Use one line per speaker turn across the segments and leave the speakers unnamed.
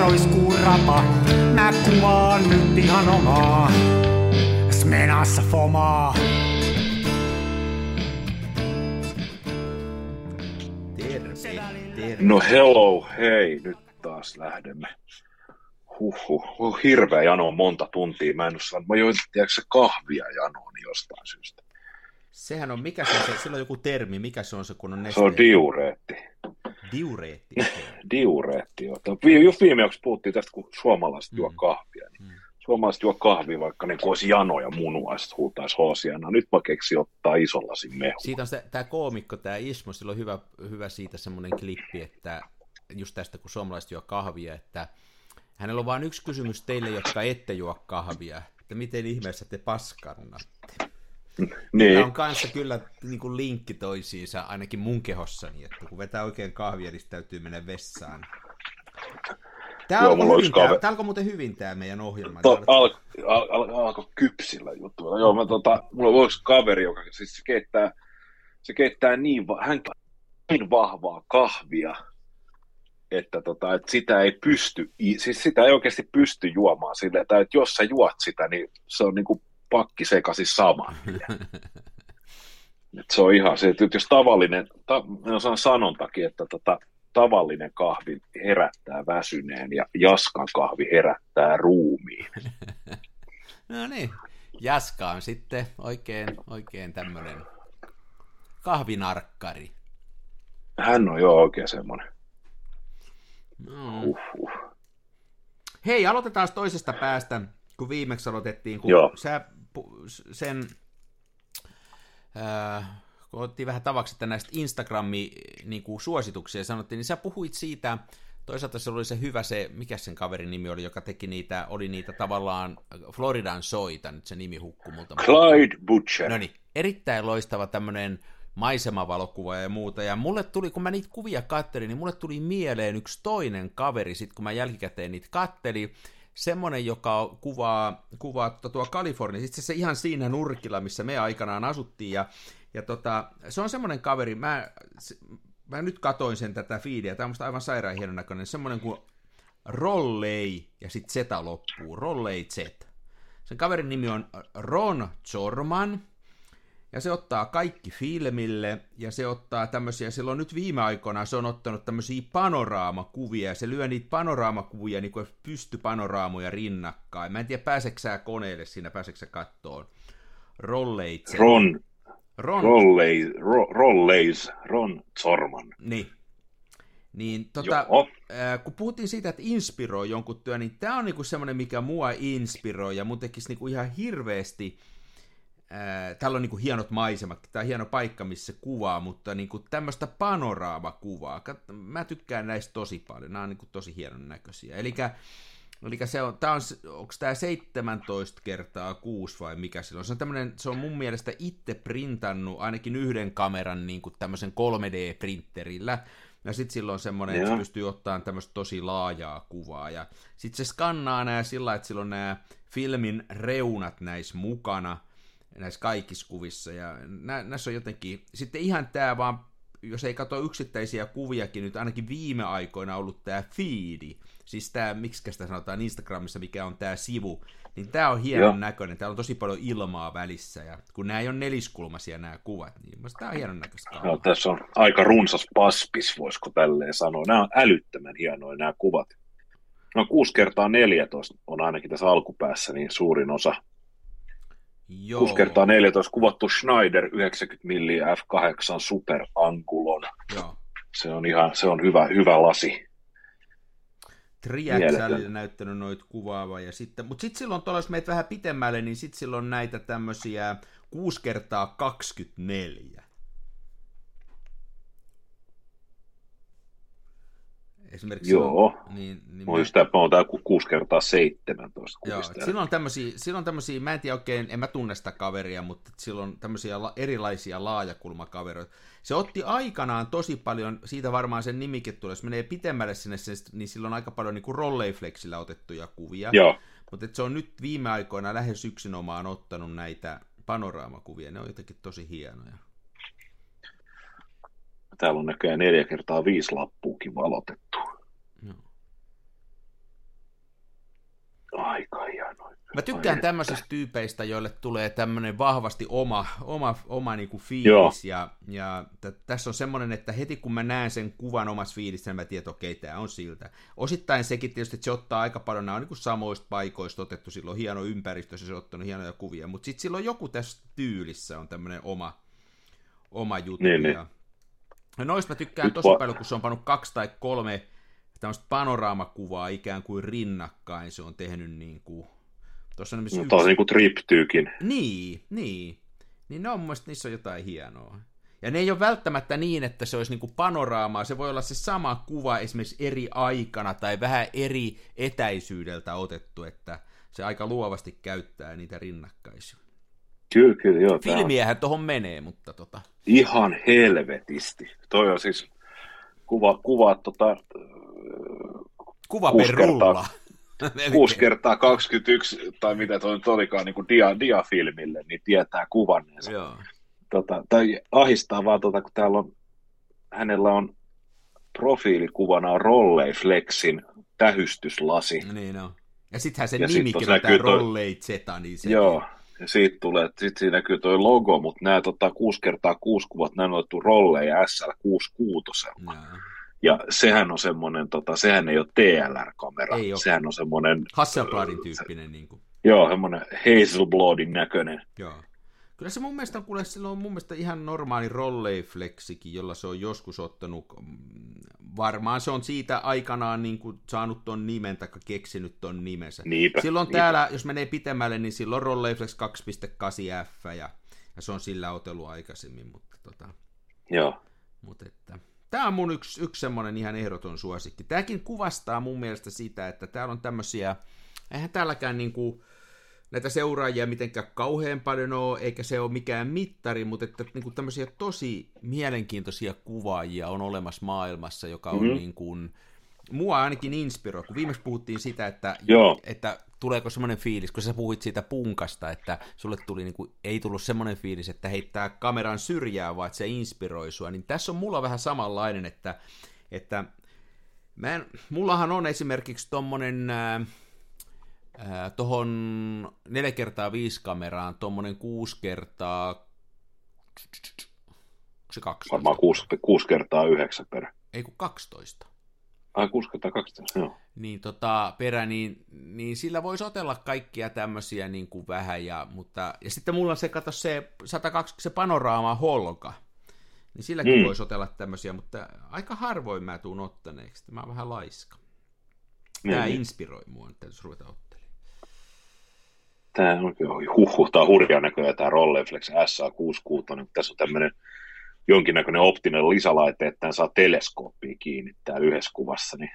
roiskuu rapa. Mä kuvaan nyt ihan omaa. Smenassa fomaa.
Terve, terve.
No hello, hei, nyt taas lähdemme. Huhhuh, huh, hirveä jano on monta tuntia. Mä en ole saanut, mä join, tiedätkö, se kahvia janoon jostain syystä.
Sehän on, mikä se on se, sillä on joku termi, mikä se on se, kun on
Se
nesteet?
on diureetti.
Diureetti.
Diureetti, joo. Tämä- vi- Just viimeksi puhuttiin tästä, kun suomalaiset juo
Mm.
kahvia. Niin
Mm.
Suomalaiset juo kahvia, vaikka niin olisi janoja munua, ja sitten huutaisi hoosiana. Nyt mä keksin ottaa ison lasin mehua.
Siitä on tämä koomikko, tämä Ismo, sillä on hyvä, hyvä siitä semmoinen klippi, että just tästä, kun suomalaiset juo kahvia, että hänellä on vain yksi kysymys teille, jotka ette juo kahvia, että miten ihmeessä te paskannatte. Tämä
Niin,
on kanssa kyllä niin kuin linkki toisiinsa, ainakin mun kehossani, että kun vetää oikein kahvia, niin täytyy mennä vessaan. Tämä
Joo,
alkoi, hyvin,
kahve-
tää alkoi muuten hyvin tämä meidän ohjelma.
to, al, al, al, alkoi kypsillä juttuja. Joo, mä tota, mulla on yksi kaveri, joka siis se keittää, se keittää niin, hän niin vahvaa kahvia, että, tota, että sitä ei pysty, siis sitä ei oikeasti pysty juomaan sille, että, että jos sä juot sitä, niin se on niin kuin pakki sekaisin sama. Et se on ihan se, että jos tavallinen, ta, sanon sanontakin, että tota, tavallinen kahvi herättää väsyneen ja Jaskan kahvi herättää ruumiin.
No niin, Jaska on sitten oikein, oikein tämmöinen kahvinarkkari.
Hän on jo oikein semmoinen.
No.
Uhuh.
Hei, aloitetaan toisesta päästä, kun viimeksi aloitettiin, kun
Joo.
sä sen, äh, kun otettiin vähän tavaksi, että näistä Instagrami niin kuin suosituksia sanottiin, niin sä puhuit siitä, toisaalta se oli se hyvä se, mikä sen kaverin nimi oli, joka teki niitä, oli niitä tavallaan Floridan soita, nyt se nimi hukkuu multa.
Clyde Butcher.
No niin, erittäin loistava tämmöinen maisemavalokuva ja muuta. Ja mulle tuli, kun mä niitä kuvia kattelin, niin mulle tuli mieleen yksi toinen kaveri, sit kun mä jälkikäteen niitä kattelin, semmonen, joka kuvaa, kuvaa tota tuo Kalifornia, itse se ihan siinä nurkilla, missä me aikanaan asuttiin, ja, ja tota, se on semmonen kaveri, mä, se, mä nyt katoin sen tätä fiidiä, tämä on aivan sairaan hienon näköinen, semmonen kuin Rollei, ja sitten Z loppuu, Rollei Z. Sen kaverin nimi on Ron Zorman, ja se ottaa kaikki filmille, ja se ottaa tämmöisiä, silloin nyt viime aikoina se on ottanut tämmöisiä panoraamakuvia, ja se lyö niitä panoraamakuvia, niin kuin pystypanoraamoja rinnakkain. Mä en tiedä, pääseekö sä koneelle siinä, pääseekö sä kattoon. Rolleitse.
Ron,
Ron
Rollei, ro, Rolleis, Ron Zorman.
Niin. Niin tota, ää, kun puhuttiin siitä, että inspiroi jonkun työ, niin tämä on niinku semmoinen, mikä mua inspiroi ja mun tekisi niinku ihan hirveästi, ää, täällä on niinku hienot maisemat, tämä on hieno paikka, missä se kuvaa, mutta niinku tämmöistä panoraamakuvaa, mä tykkään näistä tosi paljon, nämä on niinku tosi hienon näköisiä. Eli Eli se on, tää on, onko tämä 17 kertaa 6 vai mikä sillä on? Se on, tämmönen, se on mun mielestä itse printannut ainakin yhden kameran niin kuin tämmöisen 3D-printerillä. Ja sitten sillä on semmoinen, että se pystyy ottamaan tämmöistä tosi laajaa kuvaa. Ja sitten se skannaa nämä sillä että sillä on nämä filmin reunat näissä mukana, näissä kaikissa kuvissa. Ja nä, näissä on jotenkin, sitten ihan tämä vaan, jos ei katso yksittäisiä kuviakin, nyt ainakin viime aikoina ollut tämä feedi, siis tämä, miksi sitä sanotaan Instagramissa, mikä on tämä sivu, niin tämä on hienon
Joo.
näköinen, täällä on tosi paljon ilmaa välissä, ja kun nämä ei ole neliskulmaisia nämä kuvat, niin tämä on hienon näköistä
No, tässä on aika runsas paspis, voisiko tälleen sanoa. Nämä on älyttömän hienoja nämä kuvat. No 6 kertaa 14 on ainakin tässä alkupäässä niin suurin osa.
Joo.
6 kertaa 14 kuvattu Schneider 90 mm f8 Super Angulon.
Joo.
Se on ihan se on hyvä, hyvä lasi.
Triaxalille
Mieletön.
näyttänyt noita kuvaava. Ja sitten, mutta sitten silloin tuolla, jos meet vähän pitemmälle, niin sitten silloin näitä tämmöisiä 6 kertaa 24. Esimerkiksi
Joo.
silloin, niin, niin
Mä oon just tää, mä oon tää 6 kertaa 17
Joo, silloin tämmöisiä, silloin tämmöisiä, mä en tiedä oikein, en mä tunne sitä kaveria, mutta silloin tämmöisiä la, erilaisia laajakulmakaveroita. Se otti aikanaan tosi paljon, siitä varmaan sen nimikin tulee, jos menee pitemmälle sinne, niin silloin on aika paljon niin kuin rolleiflexillä otettuja kuvia.
Joo,
Mutta se on nyt viime aikoina lähes yksinomaan ottanut näitä panoraamakuvia, ne on jotenkin tosi hienoja.
Täällä on näköjään 4 kertaa 5 lappuukin valotettu.
Joo. Mä tykkään tämmöisistä tyypeistä, joille tulee tämmöinen vahvasti oma, oma, oma niinku fiilis, Joo. ja, ja t- tässä on semmoinen, että heti kun mä näen sen kuvan omassa fiilissä, niin mä tiedän, että okei, okay, tämä on siltä. Osittain sekin tietysti, että se ottaa aika paljon, nämä on niinku samoista paikoista otettu, silloin hieno ympäristö, se on ottanut hienoja kuvia, mutta sitten silloin joku tässä tyylissä on tämmöinen oma, oma juttu.
Niin,
ja...
niin.
No noista mä tykkään Nyt tosi va- paljon, kun se on pannut kaksi tai kolme tämmöistä panoraamakuvaa ikään kuin rinnakkain, se on tehnyt niin kuin
Tuossa on no, yksi... niin kuin triptyykin.
Niin, niin. Niin ne on mun mielestä, niissä on jotain hienoa. Ja ne ei ole välttämättä niin, että se olisi niin kuin panoraamaa. Se voi olla se sama kuva esimerkiksi eri aikana tai vähän eri etäisyydeltä otettu, että se aika luovasti käyttää niitä rinnakkaisia.
Kyllä, kyllä, joo.
Filmiähän tuohon menee, mutta tota...
Ihan helvetisti. Toi on siis kuva, kuva tota,
kuva per rulla.
6 kertaa 21, tai mitä tuo nyt olikaan, niin kuin dia, diafilmille, niin tietää kuvanneensa. Joo. Tota, tai ahistaa vaan, tota, kun täällä on, hänellä on profiilikuvana on Rollei Flexin tähystyslasi.
Niin on. Ja sittenhän se ja nimikin sit on tämä Rollei Zeta, niin se...
Joo, siitä tulee, sitten siinä näkyy tuo logo, mutta nämä tota, 6 kertaa 6 kuvat, nämä on otettu Rollei SL66. Ja sehän on semmoinen, tota, sehän ei ole TLR-kamera, ei ole. sehän on semmoinen...
Hasselbladin tyyppinen. Niin kuin.
Joo, semmoinen Hazelbladin näköinen.
Joo. Kyllä se mun mielestä, kuule, sillä on mun mielestä ihan normaali rolleifleksikin, jolla se on joskus ottanut, mm, varmaan se on siitä aikanaan niin kuin saanut ton nimen tai keksinyt ton nimensä.
Niipä,
silloin
niipä.
täällä, jos menee pitemmälle, niin silloin Rolleiflex 2.8F ja, ja se on sillä otellut aikaisemmin, mutta tota...
Joo.
Mutta että, Tämä on mun yksi, yksi semmoinen ihan ehdoton suosikki. Tämäkin kuvastaa mun mielestä sitä, että täällä on tämmöisiä, eihän täälläkään niin kuin, näitä seuraajia mitenkään kauhean paljon ole, eikä se ole mikään mittari, mutta että niin kuin tämmöisiä tosi mielenkiintoisia kuvaajia on olemassa maailmassa, joka on mm-hmm. niin kuin, mua ainakin inspiroi, kun viimeksi puhuttiin sitä, että,
Joo.
että tuleeko semmoinen fiilis, kun sä puhuit siitä punkasta, että sulle tuli niin kuin, ei tullut semmoinen fiilis, että heittää kameran syrjää, vaan että se inspiroi sua, niin tässä on mulla vähän samanlainen, että, että mä en, mullahan on esimerkiksi tommonen äh, äh, tohon 4 kertaa 5 kameraan tommonen 6 kertaa se 12?
Varmaan 6, 6 kertaa 9 per.
Ei kun 12.
Ai 612, joo.
Niin tota, perä, niin, niin sillä voisi otella kaikkia tämmöisiä niin kuin vähän, ja, mutta, ja sitten mulla on se, kato se 120 se panoraama holka, niin silläkin mm. voisi otella tämmöisiä, mutta aika harvoin mä tuun ottaneeksi, mä oon vähän laiska. Tämä niin. inspiroi mua, että täytyisi ruveta ottelemaan.
Tämä on huhhuh, tämä on hurja näköjään tämä Rolleflex SA66, tässä on tämmöinen jonkinnäköinen optinen lisälaite, että saa teleskooppia kiinnittää yhdessä kuvassa, niin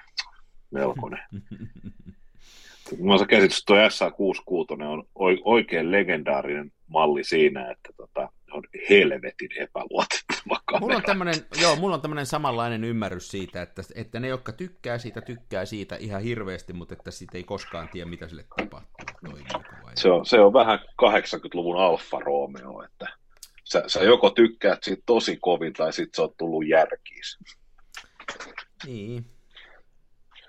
melkoinen. Mulla käsitys, että tuo SA66 on oikein legendaarinen malli siinä, että tota, on helvetin epäluotettava
Mulla on tämmöinen, joo, mulla on tämmöinen samanlainen ymmärrys siitä, että, että ne, jotka tykkää siitä, tykkää siitä ihan hirveästi, mutta että siitä ei koskaan tiedä, mitä sille tapahtuu.
Se on, se on vähän 80-luvun Alfa Romeo, että sä, sä joko tykkäät siitä tosi kovin tai sitten se on tullut järkiis.
Niin.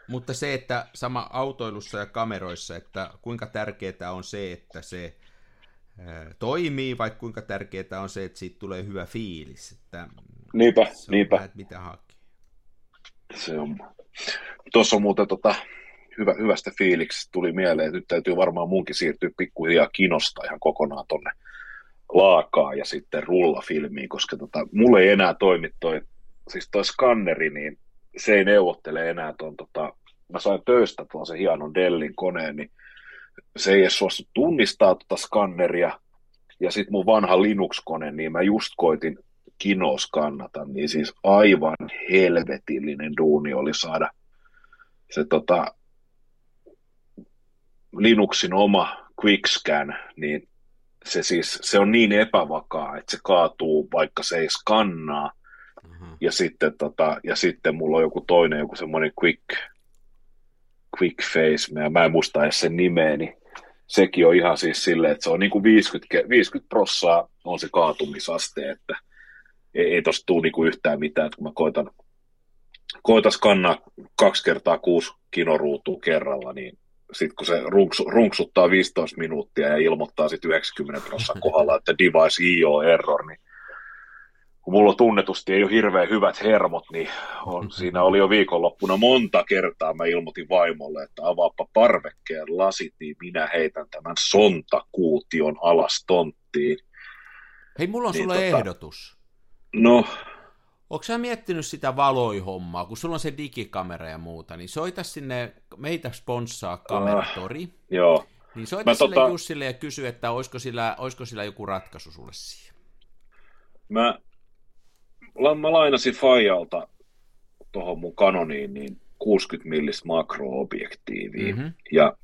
Mutta se, että sama autoilussa ja kameroissa, että kuinka tärkeää on se, että se toimii, vai kuinka tärkeää on se, että siitä tulee hyvä fiilis. Että
niinpä, se on niinpä. Vähän,
mitä hakee.
Se on. Tuossa on muuten tota, hyvä, hyvästä fiiliksestä tuli mieleen, että nyt täytyy varmaan munkin siirtyä pikkuhiljaa kinosta ihan kokonaan tonne laakaa ja sitten rullafilmiin, koska tota, mulle ei enää toimi toi, siis toi skanneri, niin se ei neuvottele enää tuon, tota, mä sain töistä tuon se hienon Dellin koneen, niin se ei edes suostu tunnistaa tuota skanneria, ja sitten mun vanha Linux-kone, niin mä just koitin Kino skannata, niin siis aivan helvetillinen duuni oli saada se tota, Linuxin oma QuickScan, niin se siis se on niin epävakaa, että se kaatuu, vaikka se ei skannaa. Mm-hmm. Ja, sitten, tota, ja sitten mulla on joku toinen, joku semmoinen quick, quick face, mä, mä en muista edes sen nimeä, niin sekin on ihan siis silleen, että se on niin kuin 50, 50 prossaa on se kaatumisaste, että ei, ei tosta tule niin kuin yhtään mitään, että kun mä koitan, koitan skannaa kaksi kertaa kuusi kinoruutua kerralla, niin sitten kun se runksu, runksuttaa 15 minuuttia ja ilmoittaa sitten 90 prosenttia kohdalla, että device IO error, niin kun mulla tunnetusti ei ole hirveän hyvät hermot, niin on, siinä oli jo viikonloppuna monta kertaa mä ilmoitin vaimolle, että avaappa parvekkeen lasit, niin minä heitän tämän sontakuution alas tonttiin.
Hei, mulla on niin, sulle tota, ehdotus.
No,
Onko sä miettinyt sitä valoihommaa, kun sulla on se digikamera ja muuta, niin soita sinne, meitä sponssaa kameratori. Uh,
joo.
Niin soita mä sille tota... Jussille ja kysy, että olisiko sillä, olisiko sillä joku ratkaisu sulle siihen.
Mä, mä lainasin Fajalta tuohon mun Canoniin niin 60 millistä makroobjektiiviä. Mm-hmm. Ja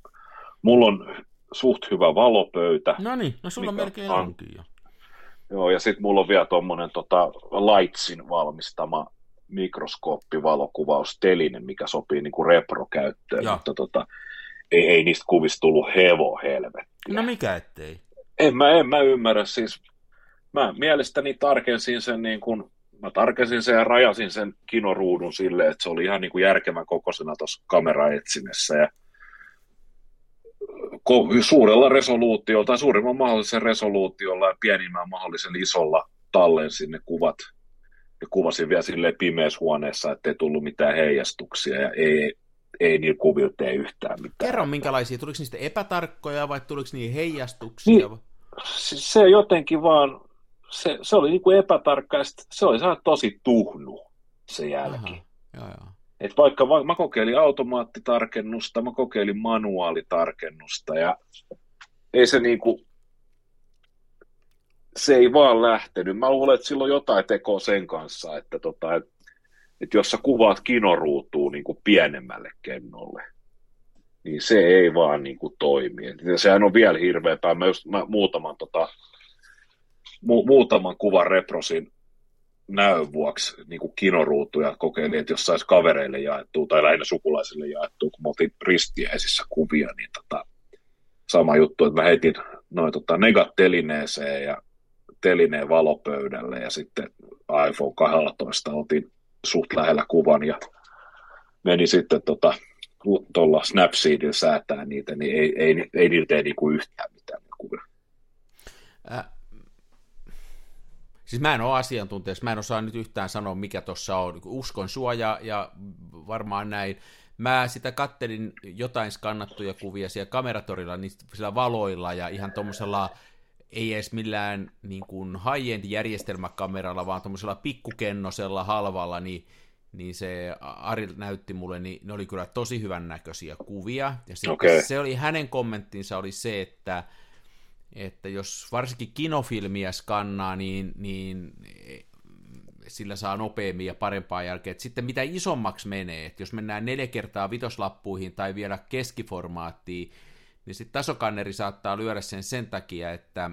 mulla on suht hyvä valopöytä.
No niin, no sulla melkein on, onkin jo.
Joo, ja sitten mulla on vielä tuommoinen tota, Lightsin valmistama mikroskooppivalokuvaus-teline, mikä sopii niinku repro-käyttöön, ja. mutta tota, ei, ei niistä kuvista tullut hevo helvettiä.
No mikä ettei?
En mä, en mä ymmärrä, siis mä mielestäni tarkensin sen niin kuin, mä tarkensin sen ja rajasin sen kinoruudun silleen, että se oli ihan niin kuin järkevän kokoisena tuossa kameraetsimessä ja suurella resoluutiolla tai suurimman mahdollisen resoluutiolla ja pienimmän mahdollisen isolla tallen sinne kuvat. Ja kuvasin vielä silleen pimeässä huoneessa, ettei tullut mitään heijastuksia ja ei, ei niillä kuvilla tee yhtään mitään.
Kerro minkälaisia, tuliko niistä epätarkkoja vai tuliko niihin heijastuksia? Niin,
se jotenkin vaan, se, se oli niin kuin epätarkka ja se oli tosi tuhnu se jälki. Aha, joo, joo. Et vaikka mä kokeilin automaattitarkennusta, mä kokeilin manuaalitarkennusta ja ei se niinku, se ei vaan lähtenyt. Mä luulen, että silloin jotain tekoa sen kanssa, että tota, et, et jos sä kuvaat kinoruutuun niin kuin pienemmälle kennolle, niin se ei vaan niin kuin toimi. Et sehän on vielä hirveämpää. Mä just mä muutaman, tota, mu- muutaman kuvan reprosin näön vuoksi niin kuin kinoruutuja kokeilin, että jos saisi kavereille jaettua tai lähinnä sukulaisille jaettua, kun me oltiin ristiäisissä kuvia, niin tota, sama juttu, että mä heitin noin tota, negat telineeseen ja telineen valopöydälle ja sitten iPhone 12 otin suht lähellä kuvan ja meni sitten tota, tuolla Snapseedillä säätää niitä, niin ei, ei, ei, niillä tee niinku yhtään mitään kuvia.
Äh, Siis mä en ole asiantuntija, mä en osaa nyt yhtään sanoa, mikä tuossa on. Uskon sua ja, ja varmaan näin. Mä sitä kattelin jotain skannattuja kuvia siellä kameratorilla, niin sillä valoilla ja ihan tuommoisella, ei edes millään niin kuin high-end järjestelmäkameralla, vaan tuommoisella pikkukennosella halvalla, niin, niin se Ari näytti mulle, niin ne oli kyllä tosi hyvän näköisiä kuvia. Ja sitten okay. se oli, hänen kommenttinsa oli se, että että jos varsinkin kinofilmiä skannaa, niin, niin sillä saa nopeammin ja parempaa jälkeen. Et sitten mitä isommaksi menee, että jos mennään neljä kertaa vitoslappuihin tai vielä keskiformaattiin, niin sitten tasokanneri saattaa lyödä sen sen takia, että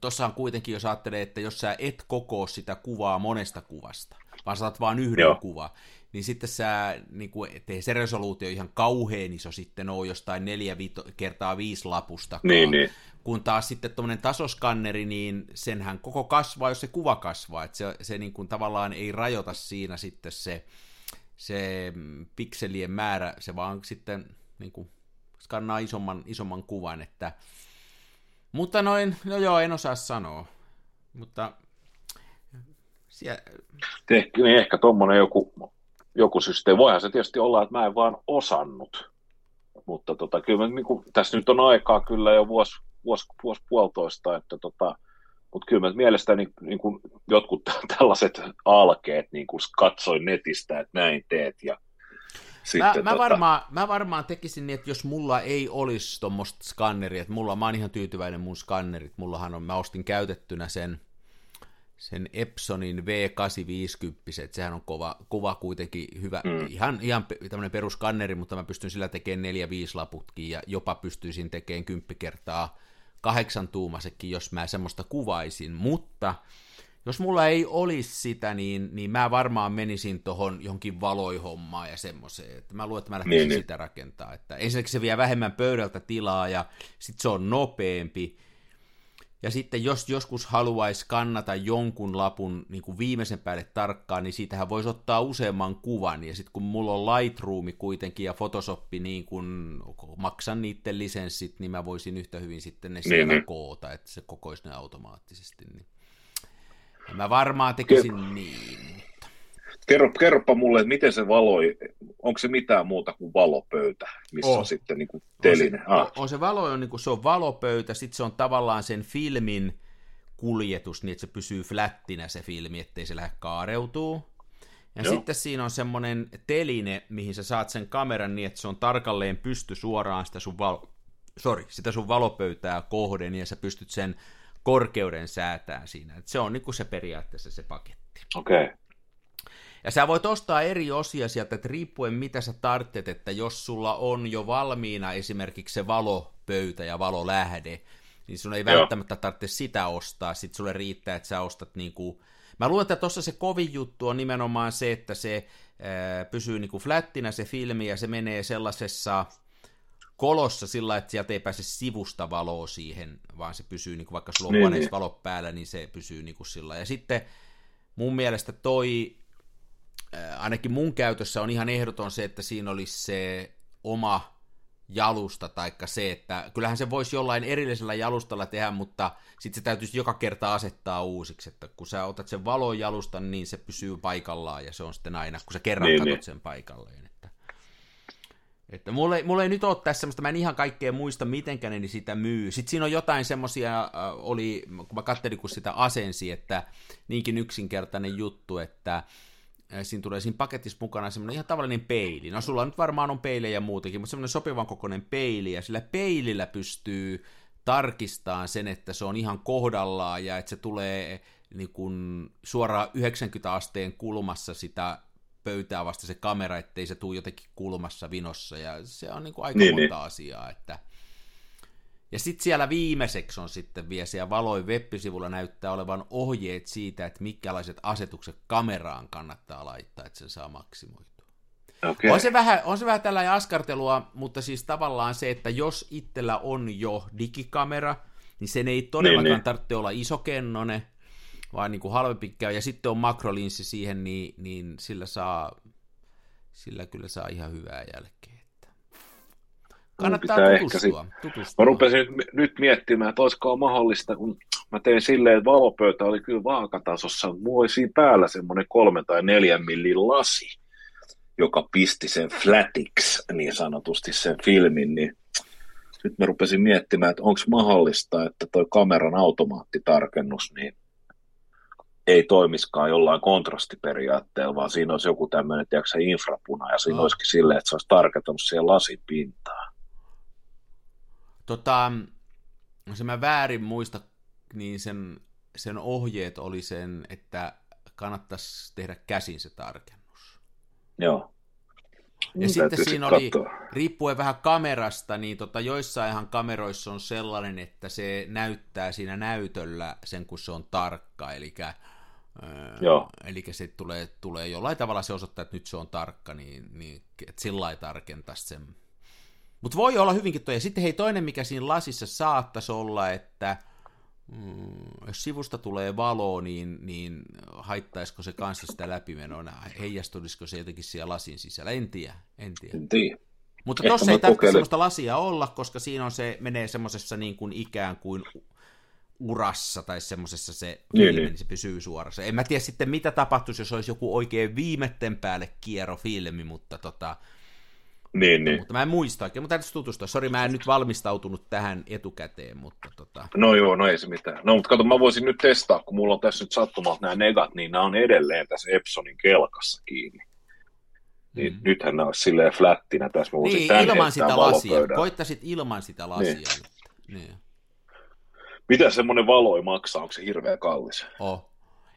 tuossa on kuitenkin, jos ajattelee, että jos sä et kokoo sitä kuvaa monesta kuvasta, vaan saat vain yhden Joo. kuva, niin sitten sä, niin kuin, ettei se resoluutio ihan kauhean iso sitten ole jostain neljä vito, kertaa viisi lapusta,
niin, niin.
kun taas sitten tuommoinen tasoskanneri, niin senhän koko kasvaa, jos se kuva kasvaa, että se, se niin kuin tavallaan ei rajoita siinä sitten se, se pikselien määrä, se vaan sitten niin kuin skannaa isomman, isomman kuvan, että mutta noin, no joo, en osaa sanoa, mutta
siellä... Tehty, niin ehkä tuommoinen joku joku systeemi. Voihan se tietysti olla, että mä en vaan osannut. Mutta tota, kyllä niin kuin, tässä nyt on aikaa kyllä jo vuosi, vuosi, vuosi puolitoista, että tota, mutta kyllä mielestäni niin kuin jotkut tällaiset alkeet niin kuin katsoin netistä, että näin teet ja
sitten, mä, mä, tota... varmaan, mä varmaan tekisin niin, että jos mulla ei olisi tuommoista skanneria, että mulla, mä oon ihan tyytyväinen mun skannerit, mullahan on, mä ostin käytettynä sen, sen Epsonin V850, sehän on kova, kova kuitenkin hyvä, mm. ihan, ihan tämmöinen peruskanneri, mutta mä pystyn sillä tekemään 4-5 laputkin ja jopa pystyisin tekemään 10 kertaa kahdeksan tuumasekin, jos mä semmoista kuvaisin, mutta jos mulla ei olisi sitä, niin, niin mä varmaan menisin tuohon johonkin valoihommaan ja semmoiseen, että mä luulen, että mä lähtisin niin, niin. sitä rakentaa, että ensinnäkin se vie vähemmän pöydältä tilaa ja sitten se on nopeampi, Ja sitten jos joskus haluaisi kannata jonkun lapun niin kuin viimeisen päälle tarkkaan, niin siitähän voisi ottaa useamman kuvan. Ja sitten kun mulla on Lightroom kuitenkin ja Photoshop, niin kun maksan niiden lisenssit, niin mä voisin yhtä hyvin sitten ne siellä niin, koota, että se kokoisi ne automaattisesti. Niin. Ja mä varmaan tekisin Ker- niin.
Kerro, kerropa mulle, että miten se valoi, onko se mitään muuta kuin valopöytä, missä oh. on sitten niin kuin teline?
On se, ah. on se valo, on, niin kuin, se on valopöytä, sitten se on tavallaan sen filmin kuljetus, niin että se pysyy flättinä se filmi, ettei se lähde kaareutuu. Ja Joo. sitten siinä on semmoinen teline, mihin sä saat sen kameran niin, että se on tarkalleen pysty suoraan sitä sun, val- sorry, sitä sun valopöytää kohden, ja sä pystyt sen korkeuden säätää siinä. Et se on niin kuin se periaatteessa se paketti.
Okei. Okay.
Ja sä voit ostaa eri osia sieltä, että riippuen mitä sä tarvitset, että jos sulla on jo valmiina esimerkiksi se valopöytä ja valolähde, niin sun ei Joo. välttämättä tarvitse sitä ostaa, sitten sulle riittää, että sä ostat niinku... Mä luulen, että tuossa se kovin juttu on nimenomaan se, että se ää, pysyy niinku flättinä se filmi ja se menee sellaisessa kolossa sillä, että sieltä ei pääse sivusta valoa siihen, vaan se pysyy, niin kuin vaikka sulla on niin, niin. valot päällä, niin se pysyy niin kuin sillä. Ja sitten mun mielestä toi ainakin mun käytössä on ihan ehdoton se, että siinä olisi se oma jalusta, taikka se, että kyllähän se voisi jollain erillisellä jalustalla tehdä, mutta sitten se täytyisi joka kerta asettaa uusiksi, että kun sä otat sen valon jalustan, niin se pysyy paikallaan, ja se on sitten aina, kun sä kerran niin, katot niin. sen paikalleen. Että, että mulla, ei, mulla ei nyt ole tässä semmoista, mä en ihan kaikkea muista, mitenkä ne sitä myy. Sitten siinä on jotain semmoisia, äh, oli, kun mä katselin, kun sitä asensi, että niinkin yksinkertainen juttu, että siinä tulee siinä paketissa mukana semmoinen ihan tavallinen peili. No sulla nyt varmaan on peilejä muutenkin, mutta semmoinen sopivan kokoinen peili, ja sillä peilillä pystyy tarkistamaan sen, että se on ihan kohdallaan, ja että se tulee niin kuin suoraan 90 asteen kulmassa sitä pöytää vasta se kamera, ettei se tule jotenkin kulmassa vinossa, ja se on niin kuin aika niin, monta niin. asiaa, että ja sitten siellä viimeiseksi on sitten vielä siellä Valoin web-sivulla näyttää olevan ohjeet siitä, että minkälaiset asetukset kameraan kannattaa laittaa, että se saa maksimoitua. Okay. On, se vähän, on se vähän tällainen askartelua, mutta siis tavallaan se, että jos itsellä on jo digikamera, niin sen ei todellakaan niin, niin. tarvitse olla isokennone, vaan niin kuin halvempi käy, ja sitten on makrolinssi siihen, niin, niin sillä saa, sillä kyllä saa ihan hyvää jälkeä. Kannattaa tutustua, tutustua.
Mä rupesin nyt, nyt miettimään, että olisiko mahdollista, kun mä tein silleen, että valopöytä oli kyllä vaakatasossa, mulla oli siinä päällä semmoinen kolme tai neljän millin lasi, joka pisti sen flatiksi niin sanotusti sen filmin, niin nyt mä rupesin miettimään, että onko mahdollista, että toi kameran automaattitarkennus, niin ei toimiskaan jollain kontrastiperiaatteella, vaan siinä olisi joku tämmöinen, tiedätkö, infrapuna, ja siinä no. olisikin silleen, että se olisi tarkentanut siihen lasipintaan.
Tota, jos mä väärin muista, niin sen, sen ohjeet oli sen, että kannattaisi tehdä käsin se tarkennus.
Joo.
Ja niin sitten siinä oli, katsoa. riippuen vähän kamerasta, niin tota, joissainhan kameroissa on sellainen, että se näyttää siinä näytöllä sen, kun se on tarkka, eli Joo. Eli se tulee, tulee jollain tavalla se osoittaa, että nyt se on tarkka, niin, niin että sillä lailla tarkentaisi sen mutta voi olla hyvinkin toi. Ja sitten hei, toinen mikä siinä lasissa saattaisi olla, että mm, jos sivusta tulee valo, niin, niin haittaisiko se kanssa sitä läpimenoa, heijastuisiko se jotenkin siellä lasin sisällä, en tiedä. En tiedä.
En tiedä.
Mutta tuossa ei tarvitse sellaista lasia olla, koska siinä on se, menee semmoisessa niin kuin ikään kuin urassa tai semmoisessa se niin, niin. niin se pysyy suorassa. En mä tiedä sitten mitä tapahtuisi, jos olisi joku oikein viimetten päälle kiero filmi, mutta tota,
niin, niin.
Mutta mä en muista oikein, mutta täytyisi tutustua. Sori, mä en nyt valmistautunut tähän etukäteen, mutta tota...
No joo, no ei se mitään. No mutta kato, mä voisin nyt testaa, kun mulla on tässä nyt sattumalta nämä negat, niin nämä on edelleen tässä Epsonin kelkassa kiinni. Niin mm. nythän nämä olisi silleen flättinä tässä. Mä
niin, ilman sitä lasia. Koittaisit ilman sitä lasia. Niin. niin.
Mitä semmoinen valoi maksaa? Onko se hirveän kallis?
Oh.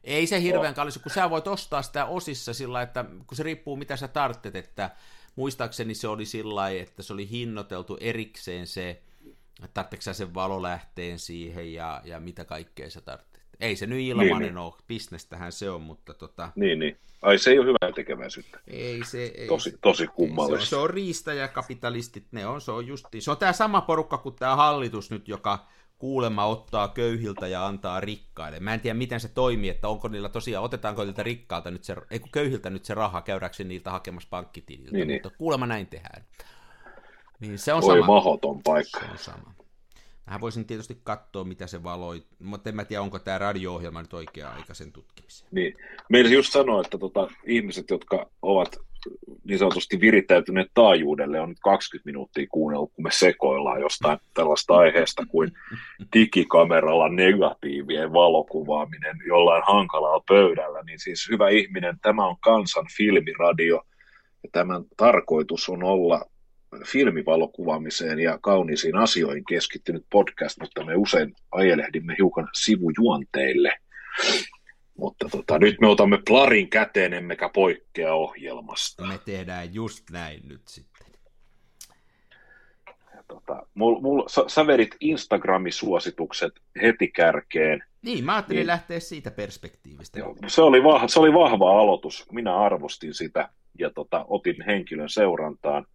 Ei se hirveän oh. kallis, kun sä voit ostaa sitä osissa sillä, että kun se riippuu mitä sä tarvitset, että muistaakseni se oli sillä että se oli hinnoiteltu erikseen se, tarvitsetko sen valolähteen siihen ja, ja mitä kaikkea sä tarvitset. Ei se nyt ilmainen niin, niin. ole, bisnestähän se on, mutta tota...
Niin, niin. Ai se ei ole hyvää tekeväisyyttä.
Ei se... Ei,
tosi, tosi kummallista.
Se on, se on riistäjäkapitalistit, ne on, se on justi. Se on tämä sama porukka kuin tämä hallitus nyt, joka kuulemma ottaa köyhiltä ja antaa rikkaille. Mä en tiedä, miten se toimii, että onko niillä tosiaan, otetaanko niiltä rikkaalta nyt se, ei kun köyhiltä nyt se raha, käydäänkö niiltä hakemassa pankkitililtä, niin, mutta niin. kuulemma näin tehdään. Niin se on
Oi,
sama.
mahoton paikka.
Se on sama. Mähän voisin tietysti katsoa, mitä se valoi, mutta en mä tiedä, onko tämä radio-ohjelma nyt oikea-aikaisen tutkimiseen.
Niin. Meillä just sanoa, että tota, ihmiset, jotka ovat niin sanotusti virittäytyneet taajuudelle, on nyt 20 minuuttia kuunnellut, kun me sekoillaan jostain tällaista aiheesta kuin digikameralla negatiivien valokuvaaminen jollain hankalalla pöydällä, niin siis hyvä ihminen, tämä on kansan filmiradio, ja tämän tarkoitus on olla filmivalokuvaamiseen ja kauniisiin asioihin keskittynyt podcast, mutta me usein ajelehdimme hiukan sivujuonteille. Mutta tota, nyt me otamme plarin käteen, emmekä poikkea ohjelmasta.
Me tehdään just näin nyt sitten.
Ja tota, mul, mul, sä, sä vedit Instagrami-suositukset heti kärkeen.
Niin, mä ajattelin niin, lähteä siitä perspektiivistä.
Joo, se, oli vahva, se oli vahva aloitus. Minä arvostin sitä ja tota, otin henkilön seurantaan.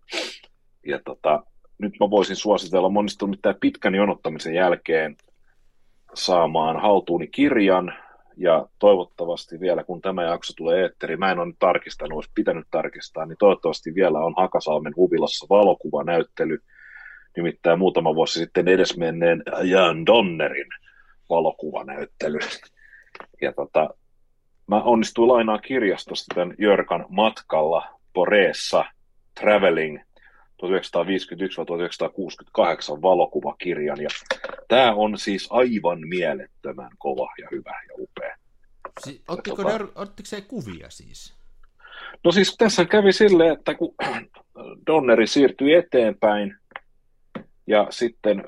Ja tota, nyt mä voisin suositella monista mitään pitkän jonottamisen jälkeen saamaan haltuuni kirjan, ja toivottavasti vielä, kun tämä jakso tulee eetteri, mä en ole nyt tarkistanut, olisi pitänyt tarkistaa, niin toivottavasti vielä on Hakasalmen huvilassa valokuvanäyttely, nimittäin muutama vuosi sitten edesmenneen Jan Donnerin valokuvanäyttely. Ja tota, mä onnistuin lainaa kirjastosta tämän Jörkan matkalla Poreessa Traveling 1951-1968 valokuvakirjan. Ja tämä on siis aivan mielettömän kova ja hyvä ja upea.
Si- ottiko, tota... ottiko se kuvia siis?
No siis tässä kävi silleen, että kun Donneri siirtyi eteenpäin ja sitten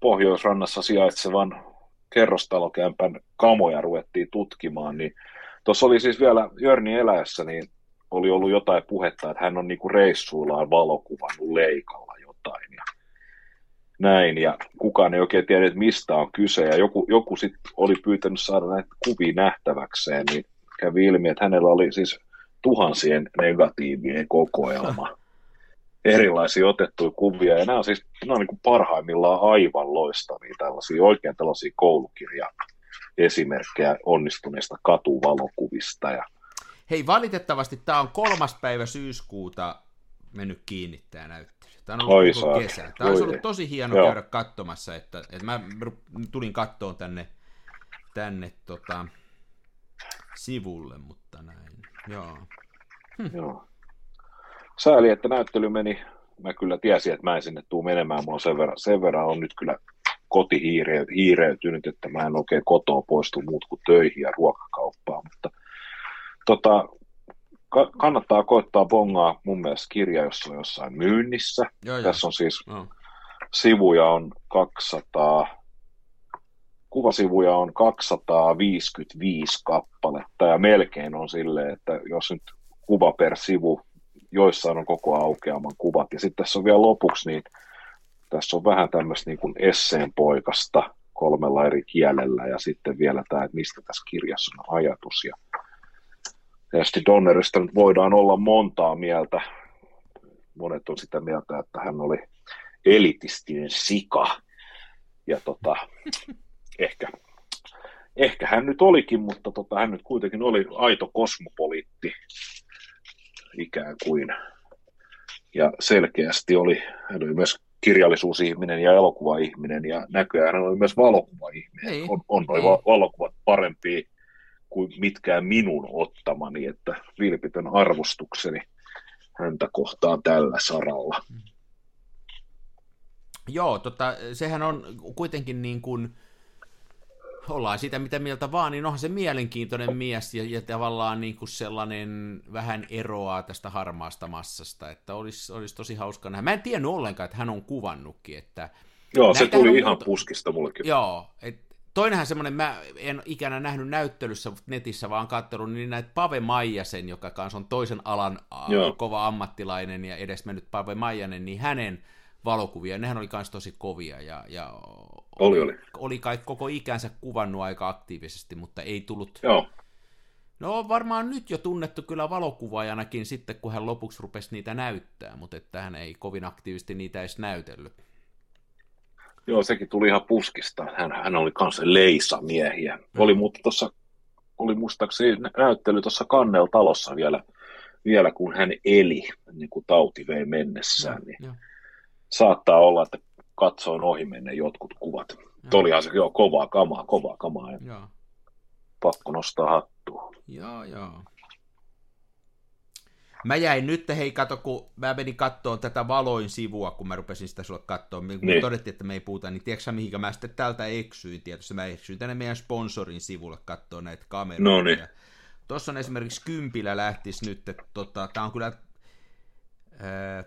Pohjoisrannassa sijaitsevan kerrostalokämpän kamoja ruvettiin tutkimaan, niin tuossa oli siis vielä Jörni eläessä, niin oli ollut jotain puhetta, että hän on niinku reissuillaan valokuvannut leikalla jotain ja näin, ja kukaan ei oikein tiedä, että mistä on kyse, ja joku, joku sitten oli pyytänyt saada näitä kuvia nähtäväkseen, niin kävi ilmi, että hänellä oli siis tuhansien negatiivien kokoelma. Erilaisia otettuja kuvia, ja nämä on siis nämä on niin parhaimmillaan aivan loistavia tällaisia, oikein tällaisia koulukirja esimerkkejä onnistuneista katuvalokuvista, ja
Hei, valitettavasti tämä on kolmas päivä syyskuuta mennyt kiinni tämä näyttely. Tämä on ollut koko kesä. Tämä olisi ollut tosi hieno Joo. käydä katsomassa, että, että mä tulin kattoon tänne, tänne tota, sivulle, mutta näin. Joo.
Hm. Joo. Sääli, että näyttely meni. Mä kyllä tiesin, että mä en sinne tuu menemään. Mulla on sen verran, sen verran on nyt kyllä koti hiireytynyt, että mä en oikein kotoa poistu muut kuin töihin ja ruokakauppaan, mutta tota, ka- kannattaa koittaa bongaa mun mielestä kirja, jos on jossain myynnissä. Joo, Tässä on siis joo. sivuja on 200, kuvasivuja on 255 kappaletta ja melkein on silleen, että jos nyt kuva per sivu, joissain on koko aukeaman kuvat. Ja sitten tässä on vielä lopuksi niin tässä on vähän tämmöistä niin kuin esseen poikasta kolmella eri kielellä ja sitten vielä tämä, että mistä tässä kirjassa on ajatus. Ja Tietysti Donnerista nyt voidaan olla montaa mieltä. Monet on sitä mieltä, että hän oli elitistinen sika. Ja tota, ehkä, ehkä hän nyt olikin, mutta tota, hän nyt kuitenkin oli aito kosmopoliitti ikään kuin. Ja selkeästi oli, hän oli myös kirjallisuusihminen ja elokuvaihminen ja näköjään hän oli myös valokuvaihminen. Ei. On, on noin valokuvat parempia kuin mitkään minun ottamani, että vilpitön arvostukseni häntä kohtaan tällä saralla.
Joo, tota, sehän on kuitenkin niin kuin, ollaan sitä mitä mieltä vaan, niin onhan se mielenkiintoinen mies ja, ja tavallaan niin kuin sellainen vähän eroaa tästä harmaasta massasta, että olisi, olisi tosi hauska nähdä. Mä en tiennyt ollenkaan, että hän on kuvannutkin, että
Joo, se tuli ihan muuta... puskista mullekin.
Joo, et toinenhan semmoinen, mä en ikänä nähnyt näyttelyssä netissä, vaan katsonut niin näitä Pave Maijasen, joka kanssa on toisen alan Joo. kova ammattilainen ja edesmennyt Pave Maijanen, niin hänen valokuvia, nehän oli myös tosi kovia ja, ja
oli, oli.
oli kai koko ikänsä kuvannut aika aktiivisesti, mutta ei tullut...
Joo.
No varmaan nyt jo tunnettu kyllä valokuvaajanakin sitten, kun hän lopuksi rupesi niitä näyttää, mutta että hän ei kovin aktiivisesti niitä edes näytellyt.
Joo, sekin tuli ihan puskista. Hän, hän oli kanssa leisamiehiä. Mm. Oli mutta tuossa, oli muistaakseni näyttely tuossa Kannel talossa vielä, vielä kun hän eli, niin kuin tauti vei mennessään. Niin ja. Saattaa olla, että katsoin ohi menne jotkut kuvat. Olihan se joo, kovaa kamaa, kovaa kamaa. Ja. Pakko nostaa hattua.
Joo, joo. Mä jäin nyt, hei kato, kun mä menin kattoon tätä valoin sivua, kun mä rupesin sitä sulle katsoa, kun niin. todettiin, että me ei puhuta, niin tiedätkö mihinkä mä sitten täältä eksyin, tietysti mä eksyin tänne meidän sponsorin sivulle katsoa näitä kameroita. No niin. Tuossa on esimerkiksi Kympillä lähtis nyt, että tota, tää on kyllä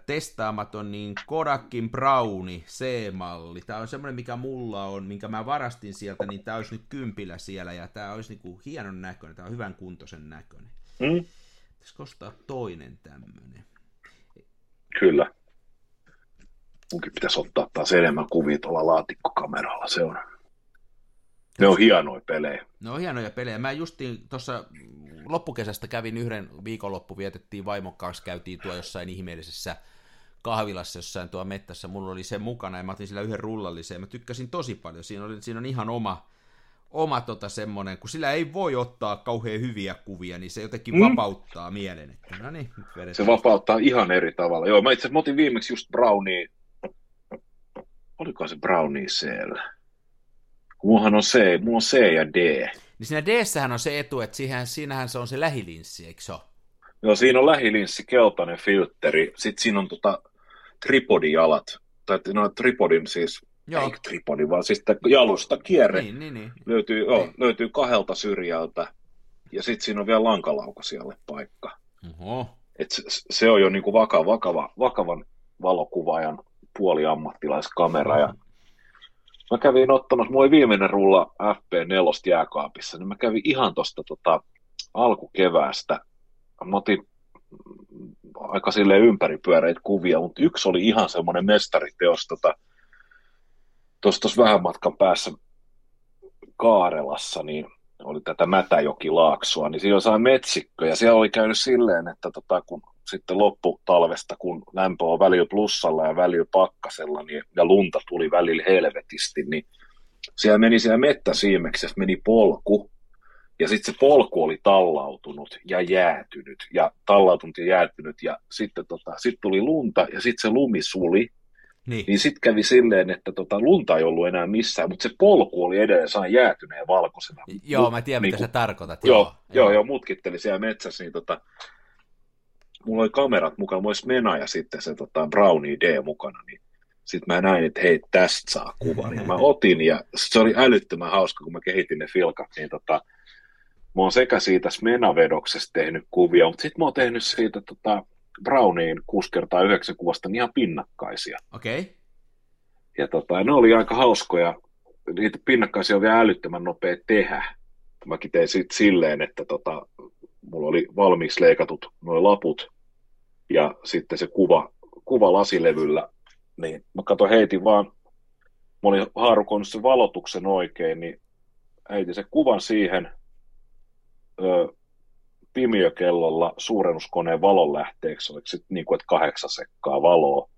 testaamaton, niin Kodakin Browni C-malli. Tämä on semmoinen, mikä mulla on, minkä mä varastin sieltä, niin tämä olisi nyt kympillä siellä, ja tämä olisi niinku hienon näköinen, tämä on hyvän kuntoisen näköinen. Mm. Pitäisikö ostaa toinen tämmöinen?
Kyllä. Munkin pitäisi ottaa taas enemmän kuvia tuolla laatikkokameralla, se on. Ne on hienoja pelejä.
Ne on hienoja pelejä. Mä justiin tuossa loppukesästä kävin yhden viikonloppu, vietettiin vaimon kanssa, käytiin tuo jossain ihmeellisessä kahvilassa jossain tuo mettässä, mulla oli se mukana ja mä otin sillä yhden rullallisen, mä tykkäsin tosi paljon, siinä, oli, siinä on ihan oma, oma tota semmonen, kun sillä ei voi ottaa kauhean hyviä kuvia, niin se jotenkin mm. vapauttaa mielen. Että, no niin,
se vapauttaa ihan eri tavalla. Joo, mä itse asiassa otin viimeksi just Brownie, oliko se Brownie siellä? Mullahan on C, mulla on C ja D.
Niin siinä d on se etu, että siihen, siinähän se on se lähilinssi, eikö se
Joo, siinä on lähilinssi, keltainen filtteri. Sitten siinä on tota tripodijalat, tai no tripodin siis, Joo. ei tripodi, vaan siis jalusta kierre. Niin, niin, niin. Löytyy, joo, niin. löytyy kahdelta syrjältä, ja sitten siinä on vielä lankalauka paikka. Oho. Et se, se, on jo niinku vakava, vakava, vakavan valokuvaajan puoliammattilaiskamera, ja mä kävin ottamassa, mulla oli viimeinen rulla FP4 jääkaapissa, niin mä kävin ihan tuosta tota, alkukeväästä. Mä otin aika sille ympäripyöreitä kuvia, mutta yksi oli ihan semmoinen mestariteos tota, tuossa vähän matkan päässä Kaarelassa, niin oli tätä Mätäjoki-laaksoa, niin siellä sai metsikkö, ja siellä oli käynyt silleen, että tota, kun sitten lopputalvesta, kun lämpö on välillä plussalla ja välillä pakkasella, niin, ja lunta tuli välillä helvetisti, niin siellä meni siellä mettäsiimeksessä meni polku, ja sitten se polku oli tallautunut ja jäätynyt, ja tallautunut ja jäätynyt, ja sitten tota, sit tuli lunta, ja sitten se lumi suli, niin, niin sitten kävi silleen, että tota, lunta ei ollut enää missään, mutta se polku oli edelleen sain jäätyneen valkoisena.
Joo, mä tiedän, niin, mitä sä tarkoitat.
Joo, joo, joo, joo mutkitteli siellä metsässä, niin tota, mulla oli kamerat mukana, mulla olisi Mena ja sitten se tota, Brownie D mukana, niin sitten mä näin, että hei, tästä saa kuvan. Ja mä otin, ja se oli älyttömän hauska, kun mä kehitin ne filkat, niin tota, mä oon sekä siitä Smena-vedoksesta tehnyt kuvia, mutta sitten mä oon tehnyt siitä tota, Brownien 6 kertaa 9 kuvasta niin ihan pinnakkaisia.
Okei. Okay.
Ja tota, ne oli aika hauskoja. Niitä pinnakkaisia on vielä älyttömän nopea tehdä. Mäkin tein sitten silleen, että tota, mulla oli valmiiksi leikatut nuo laput ja sitten se kuva, kuva lasilevyllä, niin mä katsoin, heitin vaan, mä olin haarukoinut sen valotuksen oikein, niin heitin sen kuvan siihen ö, pimiökellolla suurennuskoneen valonlähteeksi, oliko sitten niin kuin, että kahdeksan sekkaa valoa.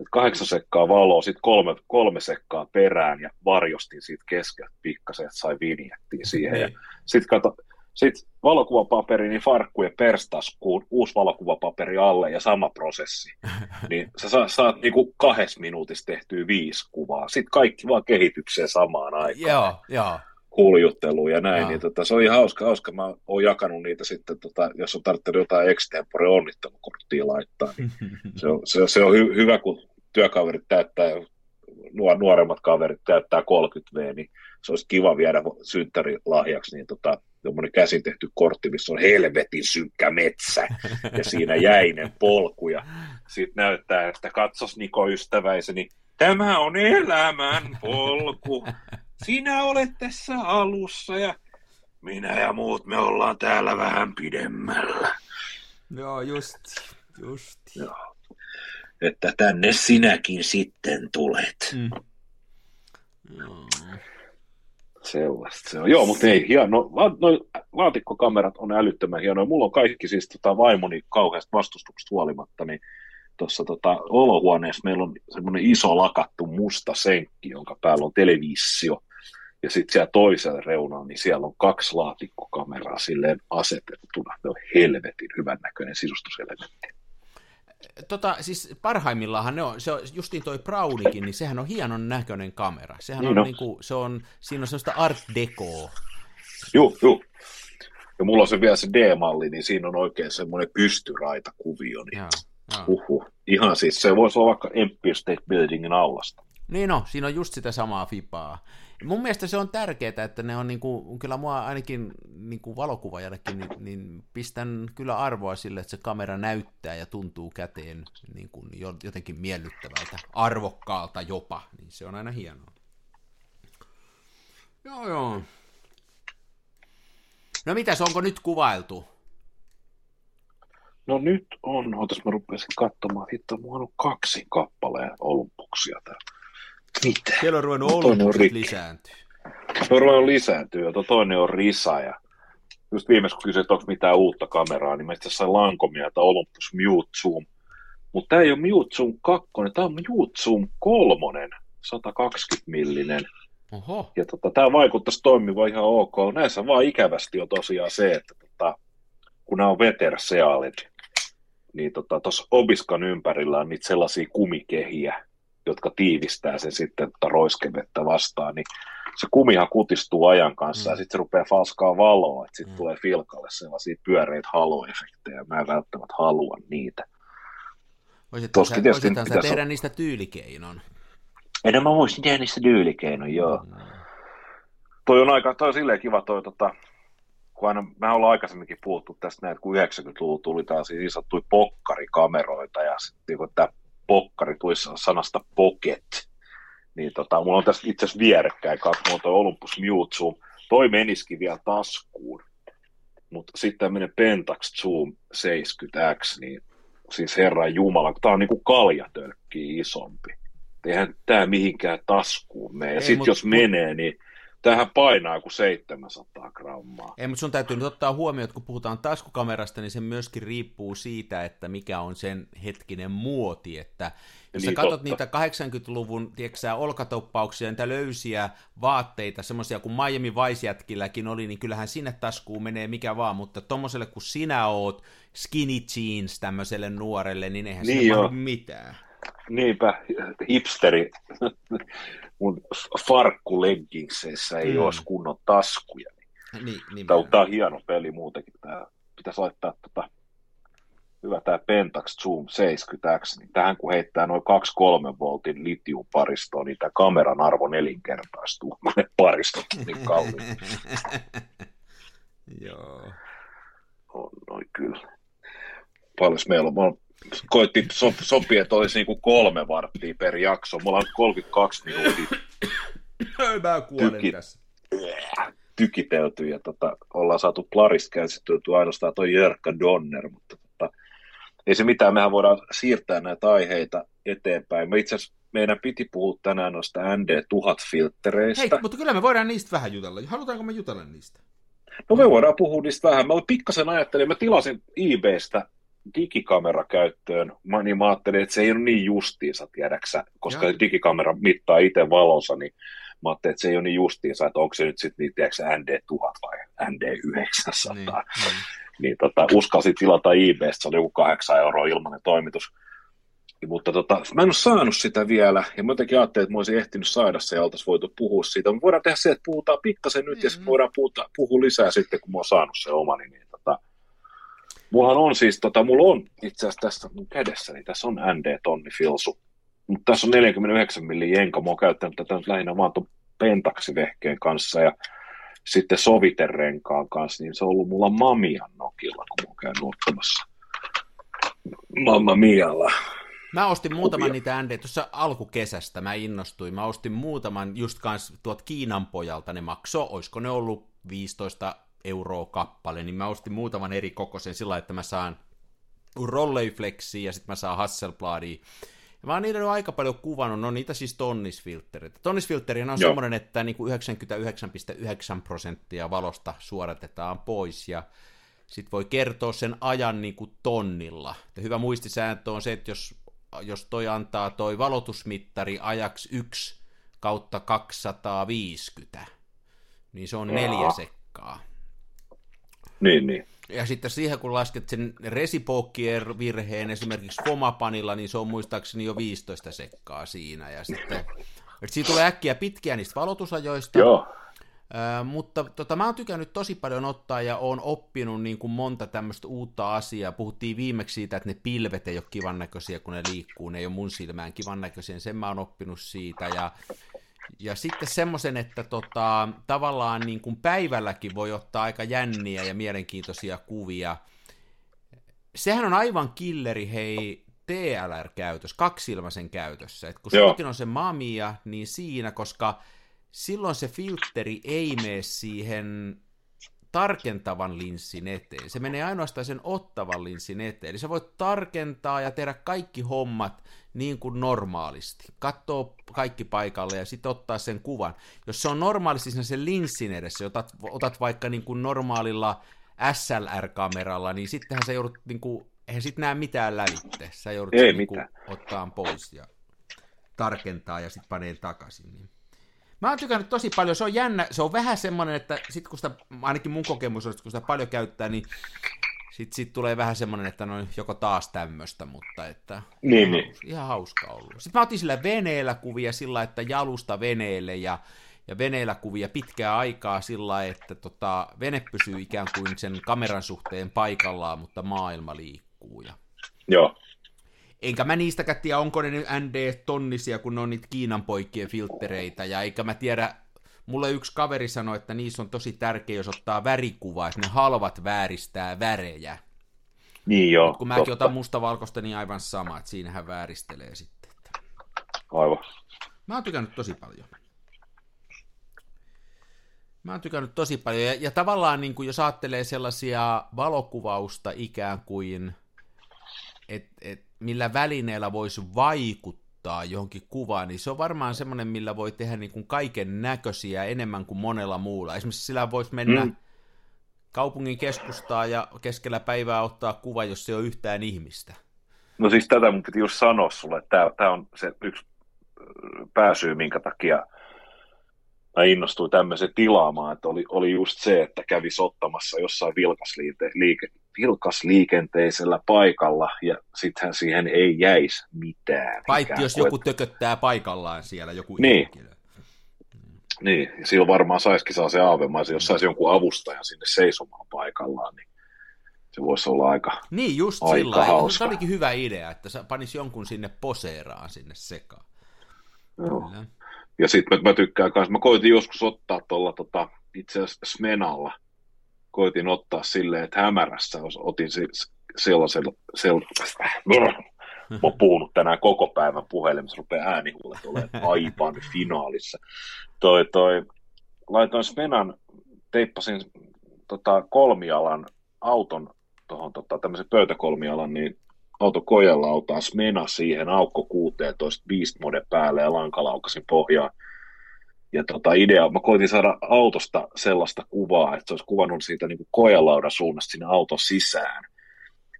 Et kahdeksan sekkaa valoa, sitten kolme, kolme sekkaa perään ja varjostin siitä keskeltä pikkasen, että sai vinjettiin siihen. Niin. Sitten kato, sitten valokuvapaperi, niin farkku ja perstaskuun, uusi valokuvapaperi alle ja sama prosessi. Niin sä saat, saat niinku kahdessa minuutissa tehtyä viisi kuvaa. Sitten kaikki vaan kehitykseen samaan aikaan.
Joo, joo.
Huljutteluun ja näin. Niin tota, se oli hauska, hauska. Mä oon jakanut niitä sitten, tota, jos on tarvittanut jotain extempore onnittelukorttia laittaa. Niin se, on, se, se on hy, hyvä, kun työkaverit täyttää, nuor, nuoremmat kaverit täyttää 30V, niin se olisi kiva viedä synttärilahjaksi niin tota, tuommoinen käsin tehty kortti, missä on helvetin synkkä metsä ja siinä jäinen polku ja sitten näyttää, että katsos Niko ystäväiseni, tämä on elämän polku. Sinä olet tässä alussa ja minä ja muut me ollaan täällä vähän pidemmällä.
Joo, just, just.
Joo. Että tänne sinäkin sitten tulet. Mm. Joo. Sellaista se on. Joo, mutta ei, hieno. No, laatikkokamerat on älyttömän hienoja. Mulla on kaikki siis tota, vaimoni kauheasta vastustuksesta huolimatta, niin tuossa tota, olohuoneessa meillä on semmoinen iso lakattu musta senkki, jonka päällä on televisio. Ja sitten siellä toisella reunalla, niin siellä on kaksi laatikkokameraa silleen asetettuna. Ne on helvetin hyvän näköinen sisustuselementti.
Tota, siis parhaimmillaan ne on, se on justiin toi Brownikin, niin sehän on hienon näköinen kamera. Sehän niin on, no. niinku, se on, siinä on sellaista art decoa.
Joo, joo. Ja mulla on se vielä se D-malli, niin siinä on oikein semmoinen pystyraita kuvio. Niin... Uhuh. Ihan siis, se voisi olla vaikka Empire State Buildingin aulasta.
Niin no, siinä on just sitä samaa fipaa. Mun mielestä se on tärkeää, että ne on niinku, kyllä mua ainakin niinku valokuvaajallekin, niin, niin, pistän kyllä arvoa sille, että se kamera näyttää ja tuntuu käteen niin kuin jotenkin miellyttävältä, arvokkaalta jopa, niin se on aina hienoa. Joo, joo. No mitäs, onko nyt kuvailtu?
No nyt on, otas mä rupesin katsomaan, hitto, mulla on kaksi kappaleen olympuksia täällä.
Mitä? Siellä on ruvennut olympukset lisääntyä.
Se on ruvennut lisääntyä, ja toinen on Risa, ja just viimeis kun kysyt, että onko mitään uutta kameraa, niin mä itse asiassa lankomia, että Olympus Mute Zoom. Mutta tämä ei ole Mute Zoom 2, tämä on Mute Zoom 3, 120 millinen.
Oho.
Ja tota, tämä vaikuttaisi toimiva ihan ok. Näissä vaan ikävästi on tosiaan se, että tota, kun nämä on veterseaalit, niin tuossa tota, Obiskan ympärillä on niitä sellaisia kumikehiä, jotka tiivistää sen sitten tota roiskevettä vastaan, niin se kumihan kutistuu ajan kanssa mm. ja sitten se rupeaa falskaa valoa, että sitten mm. tulee filkalle sellaisia pyöreitä haloefektejä, mä en välttämättä halua niitä.
Voisitko sä, voisithan sä tehdä on... niistä tyylikeinon?
En mä voisin tehdä niistä tyylikeinon, joo. Mm. Toi on aika, toi on silleen kiva toi tota, kun aina, me ollaan aikaisemminkin puhuttu tästä näin, että kun 90-luvulla tuli taas niin sanottuja pokkarikameroita ja sitten kun tämä pokkari tuli sanasta pocket, niin tota, mulla on tässä itse asiassa vierekkäin kaksi, mulla on toi Olympus Zoom, toi menisikin vielä taskuun, mutta sitten tämmöinen Pentax Zoom 70X, niin siis herran jumala, tää on niinku kaljatölkki isompi. Eihän tämä mihinkään taskuun mene. Ja sitten jos menee, niin Tähän painaa kuin 700 grammaa.
Ei, mutta sun täytyy nyt ottaa huomioon, että kun puhutaan taskukamerasta, niin se myöskin riippuu siitä, että mikä on sen hetkinen muoti. Että jos niin, sä katsot totta. niitä 80-luvun tiedätkö, olkatoppauksia, niitä löysiä vaatteita, semmoisia kuin Miami Vice oli, niin kyllähän sinne taskuun menee mikä vaan, mutta tommoselle kun sinä oot skinny jeans tämmöiselle nuorelle, niin eihän niin sinne mitään.
Niinpä, hipsteri mun farkkuleggingseissä ei mm. olisi kunnon taskuja.
Niin, niin
tämä, tämä on hieno peli muutenkin. Tämä pitäisi laittaa tota, hyvä tämä Pentax Zoom 70X, niin tähän kun heittää noin 2-3 voltin litiumparistoa, niin tämä kameran arvo nelinkertaistuu, kun ne paristot niin kalliit.
Joo.
On noin kyllä. Paljon meillä on, koitti so, sopia, että olisi niin kuin kolme varttia per jakso. Mulla on 32 minuuttia.
Mä kuolen tyki, tässä.
Tykitelty ja tota, ollaan saatu Plarista käsitelty ainoastaan toi Jörkka Donner, mutta tota, ei se mitään, mehän voidaan siirtää näitä aiheita eteenpäin. Me itse asiassa meidän piti puhua tänään noista ND1000-filttereistä.
Hei, mutta kyllä me voidaan niistä vähän jutella. Halutaanko me jutella niistä?
No me voidaan puhua niistä vähän. Mä pikkasen ajattelin, mä tilasin eBaystä digikamera käyttöön, mä, niin mä ajattelin, että se ei ole niin justiinsa, tiedäksä, koska ja. digikamera mittaa itse valonsa, niin mä ajattelin, että se ei ole niin justiinsa, että onko se nyt sitten niin, tiedäksä, ND1000 vai ND900. Niin, niin. niin tota, uskalsin tilata eBaystä, se oli joku 8 euroa ilmainen toimitus. Mutta tota, mä en ole saanut sitä vielä, ja mä jotenkin ajattelin, että mä olisin ehtinyt saada se, ja oltaisiin voitu puhua siitä. Me voidaan tehdä se, että puhutaan pikkasen nyt, mm-hmm. ja sitten voidaan puhuta, puhua lisää sitten, kun mä oon saanut se omani. Niin Mullahan on siis, tota, mulla on itse asiassa tässä mun kädessäni, tässä on ND-tonni filsu. Mutta tässä on 49 milli jenka, mä oon käyttänyt tätä nyt lähinnä vaan tuon pentaksivehkeen kanssa ja sitten soviterenkaan kanssa, niin se on ollut mulla Mamian nokilla, kun mä oon käynyt ottamassa Mamma Mialla.
Mä ostin muutaman Kuvia. niitä ND tuossa alkukesästä, mä innostuin. Mä ostin muutaman just kans tuot Kiinan pojalta, ne maksoi, oisko ne ollut 15 euroa kappale, niin mä ostin muutaman eri kokoisen sillä että mä saan Rolleiflexia ja sitten mä saan Hasselbladia. Ja mä oon niitä aika paljon kuvannut, no niitä siis tonnisfilttereitä. Tonnisfiltteriä on semmoinen, että niin kuin 99,9 prosenttia valosta suoratetaan pois ja sitten voi kertoa sen ajan niin kuin tonnilla. Ja hyvä muistisääntö on se, että jos jos toi antaa toi valotusmittari ajaksi 1 kautta 250, niin se on neljä sekkaa.
Niin, niin.
Ja sitten siihen, kun lasket sen resipookkier-virheen esimerkiksi Fomapanilla, niin se on muistaakseni jo 15 sekkaa siinä. Ja sitten, että siitä tulee äkkiä pitkiä niistä valotusajoista.
Joo.
Ää, mutta tota, mä oon tykännyt tosi paljon ottaa ja oon oppinut niin kuin monta tämmöistä uutta asiaa. Puhuttiin viimeksi siitä, että ne pilvet ei ole kivan näköisiä, kun ne liikkuu. Ne ei ole mun silmään kivan näköisiä. Sen mä oon oppinut siitä. Ja, ja sitten semmoisen, että tota, tavallaan niin kuin päivälläkin voi ottaa aika jänniä ja mielenkiintoisia kuvia. Sehän on aivan killeri, hei, TLR-käytös, kaksilmaisen käytössä. Et kun
Joo.
sullakin on se Mamia, niin siinä, koska silloin se filtteri ei mene siihen tarkentavan linssin eteen. Se menee ainoastaan sen ottavan linssin eteen. Eli sä voit tarkentaa ja tehdä kaikki hommat niin kuin normaalisti. Katsoo kaikki paikalle ja sitten ottaa sen kuvan. Jos se on normaalisti siinä sen linssin edessä, otat, otat vaikka niin kuin normaalilla SLR-kameralla, niin sittenhän sä joudut, niin kuin, eihän sit näe mitään lävitte. Sä joudut
Ei
sen niin kuin ottaa pois ja tarkentaa ja sitten panee takaisin. Niin. Mä oon tykännyt tosi paljon, se on jännä, se on vähän semmoinen, että sit kun sitä, ainakin mun kokemus on, että kun sitä paljon käyttää, niin sit, sit tulee vähän semmoinen, että no joko taas tämmöistä, mutta että
Niin,
ihan,
niin.
hauska- ihan hauska ollut. Sitten mä otin sillä veneellä kuvia sillä, että jalusta veneelle ja, ja veneellä kuvia pitkää aikaa sillä, että tota, vene pysyy ikään kuin sen kameran suhteen paikallaan, mutta maailma liikkuu. Ja
Joo.
enkä mä niistäkään tiedä, onko ne nyt ND-tonnisia, kun ne on niitä Kiinan poikien filtreitä, ja eikä mä tiedä, mulle yksi kaveri sanoi, että niissä on tosi tärkeä, jos ottaa värikuvaa, että ne halvat vääristää värejä.
Niin joo.
Kun mäkin
totta.
otan mustavalkoista, niin aivan sama, että siinähän vääristelee sitten.
Aivan.
Mä oon tykännyt tosi paljon. Mä oon tykännyt tosi paljon, ja, ja tavallaan niin kuin jos ajattelee sellaisia valokuvausta ikään kuin, että et, millä välineellä voisi vaikuttaa johonkin kuvaan, niin se on varmaan semmoinen, millä voi tehdä niin kuin kaiken näköisiä enemmän kuin monella muulla. Esimerkiksi sillä voisi mennä
Mm.
kaupungin keskustaan ja keskellä päivää ottaa kuva, jos se on yhtään ihmistä.
No siis tätä mun piti just sanoa sulle, että tämä on se yksi ö, pääsyy, minkä takia mä innostuin tämmöisen tilaamaan, että oli, oli just se, että kävisi ottamassa jossain vilkasliike, liike, vilkasliikenteisellä paikalla ja sittenhän siihen ei jäisi mitään.
Paitsi jos joku tököttää paikallaan siellä, joku
Niin.
henkilö.
Niin, ja silloin varmaan saisikin saa se aavemaisen, jos saisi jonkun avustajan sinne seisomaan paikallaan, niin se voisi olla aika...
Niin, just
Aika
sillä
hauska.
Se olikin hyvä idea, että sä panis jonkun sinne poseeraan sinne sekaan.
Joo.
Kyllä.
Ja sitten mä, mä tykkään kanssa, mä koitin joskus ottaa tuolla tota, itse asiassa Smenalla, koitin ottaa silleen, että hämärässä otin sellaisella, sellaisella mä oon puhunut tänään koko päivän puhelimessa, rupeaa äänihuulet olemaan aivan finaalissa. Toi, toi, laitoin Smenan, teippasin tota, kolmialan auton tuohon tota, tämmöisen pöytäkolmialan, niin auto kojalla autaan Smena siihen aukko 16 Beast Mode päälle ja lankalaukasin pohjaan. Ja tota idea, mä koitin saada autosta sellaista kuvaa, että se olisi kuvannut siitä niin kuin kojalaudan suunnasta sinne auton sisään.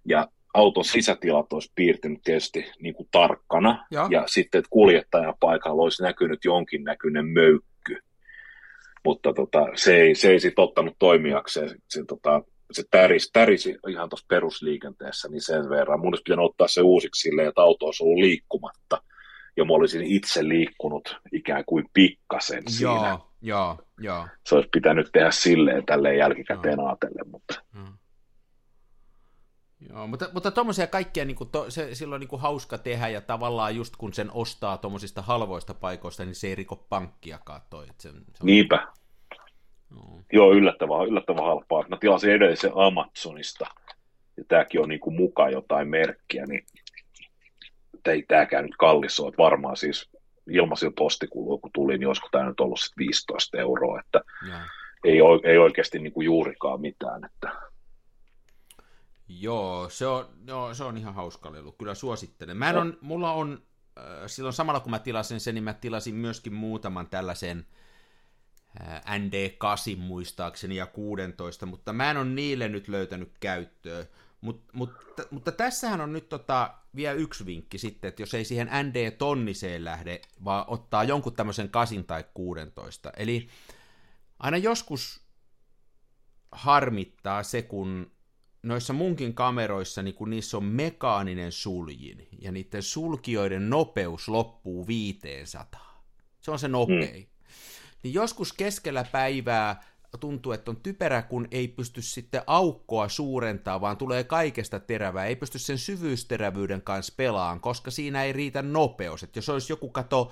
Ja auton sisätilat olisi piirtynyt tietysti niin kuin tarkkana.
Joo.
Ja sitten, että kuljettajan paikalla olisi näkynyt jonkinnäköinen möykky. Mutta tota, se ei, se ei sitten ottanut toimijakseen. Se, se, tota, se tärisi, tärisi ihan tuossa perusliikenteessä niin sen verran. Mun olisi pitänyt ottaa se uusiksi silleen, että auto olisi ollut liikkumatta. Ja mä olisin itse liikkunut ikään kuin pikkasen siinä.
Joo, joo, joo.
Se olisi pitänyt tehdä silleen tälleen jälkikäteen ajatellen, mutta
Mm. Joo, mutta, mutta tuommoisia kaikkia niin kuin to, se, silloin niin kuin hauska tehdä ja tavallaan just kun sen ostaa tuommoisista halvoista paikoista, niin se ei riko pankkiakaan toi. että Se, se on,
niinpä.
Joo.
Joo, yllättävän, yllättävän halpaa. Mä tilasin edellisen Amazonista, ja tämäkin on niinku muka jotain merkkiä, niin että ei tämäkään nyt kallis ole. Että Varmaan siis ilmaisilla postikuluilla, kun tuli, niin olisiko tämä nyt ollut sit 15 euroa, että ei, ei oikeasti niinku juurikaan mitään. Että...
Joo, se on, joo, se on ihan hauska lelu. Kyllä suosittelen. Mä en on, mulla on, äh, silloin samalla kun mä tilasin sen, niin mä tilasin myöskin muutaman tällaisen äh, ND8 muistaakseni ja 16, mutta mä en ole niille nyt löytänyt käyttöä. Mut, mutta, mutta tässähän on nyt tota, vielä yksi vinkki sitten, että jos ei siihen ND-tonniseen lähde, vaan ottaa jonkun tämmöisen kasin tai 16. Eli aina joskus harmittaa se, kun noissa munkin kameroissa, niin kun niissä on mekaaninen suljin, ja niiden sulkijoiden nopeus loppuu 500. Se on se nopein. Mm. Niin joskus keskellä päivää tuntuu, että on typerä, kun ei pysty sitten aukkoa suurentaa, vaan tulee kaikesta terävää. Ei pysty sen syvyysterävyyden kanssa pelaan, koska siinä ei riitä nopeus. Että jos olisi joku kato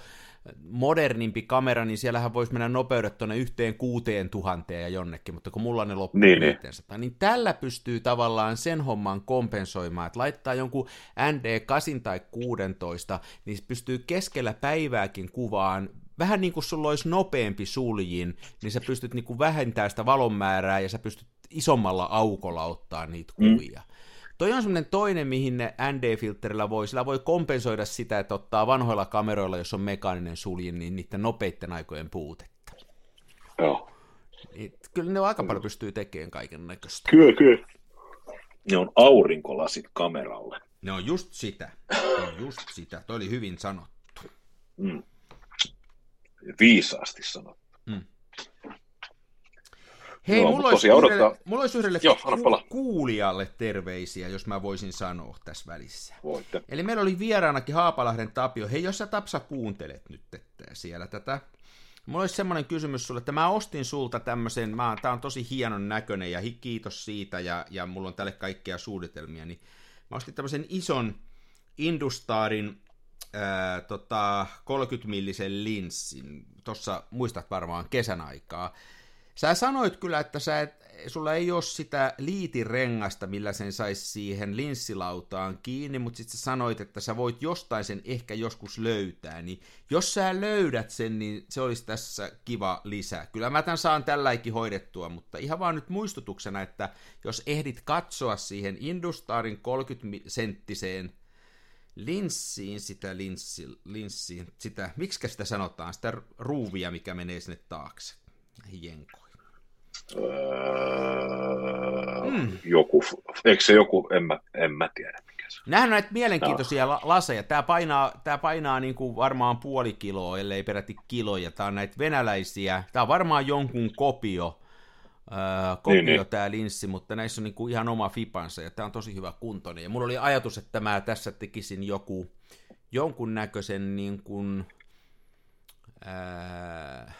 modernimpi kamera, niin siellähän voisi mennä nopeudet tuonne yhteen kuuteen tuhanteen ja jonnekin, mutta kun mulla ne loppuu niin, 500, niin. niin tällä pystyy tavallaan sen homman kompensoimaan, että laittaa jonkun ND8 tai 16, niin pystyy keskellä päivääkin kuvaan vähän niin kuin sulla olisi nopeampi suljin, niin sä pystyt niin kuin vähentämään sitä valon määrää ja sä pystyt isommalla aukolla ottaa niitä mm. kuvia. Mm. Toi on semmoinen toinen, mihin ne ND-filterillä voi, sillä voi kompensoida sitä, että ottaa vanhoilla kameroilla, jos on mekaaninen suljin, niin niiden nopeiden aikojen puutetta.
Joo.
Niin, kyllä ne aika paljon pystyy tekemään kaiken näköistä.
Kyllä, kyllä. Ne on aurinkolasit kameralle.
Ne on just sitä. Ne on just sitä. Toi oli hyvin sanottu.
Mm viisaasti sanottu. Mm.
Hei, Joo, mulla, olisi yhdelle, odottaa... mulla olisi yhdelle Joo, ku- kuulijalle terveisiä, jos mä voisin sanoa tässä välissä.
Voitte.
Eli meillä oli vieraanakin Haapalahden Tapio. Hei, jos sä Tapsa kuuntelet nyt että siellä tätä, Mulla olisi semmoinen kysymys sulle, että mä ostin sulta tämmöisen, mä, tää on tosi hienon näköinen ja kiitos siitä ja, ja mulla on tälle kaikkea suunnitelmia, niin mä ostin tämmöisen ison Industarin ää, tota, 30-millisen linssin, tuossa muistat varmaan kesän aikaa. Sä sanoit kyllä, että sä et, sulla ei ole sitä liitirengasta, millä sen saisi siihen linssilautaan kiinni, mutta sitten sä sanoit, että sä voit jostain sen ehkä joskus löytää, niin jos sä löydät sen, niin se olisi tässä kiva lisä. Kyllä mä tämän saan tälläkin hoidettua, mutta ihan vaan nyt muistutuksena, että jos ehdit katsoa siihen Industarin 30-senttiseen linssiin sitä linssi, linssiin, sitä, miksi sitä sanotaan, sitä ruuvia, mikä menee sinne taakse, näihin jenkoihin.
Öö, mm. Joku, eikö se joku, en mä, en mä tiedä mikä se on.
Nämähän on näitä mielenkiintoisia no. laseja. Tämä painaa, tämä painaa niin kuin varmaan puoli kiloa, ellei peräti kiloja. Tämä on näitä venäläisiä. Tämä on varmaan jonkun kopio Öö, kopio niin, niin. tämä linssi, mutta näissä on niinku ihan oma fipansa ja tämä on tosi hyvä kuntoinen. Ja mulla oli ajatus, että mä tässä tekisin joku, jonkun näköisen niin kuin, öö,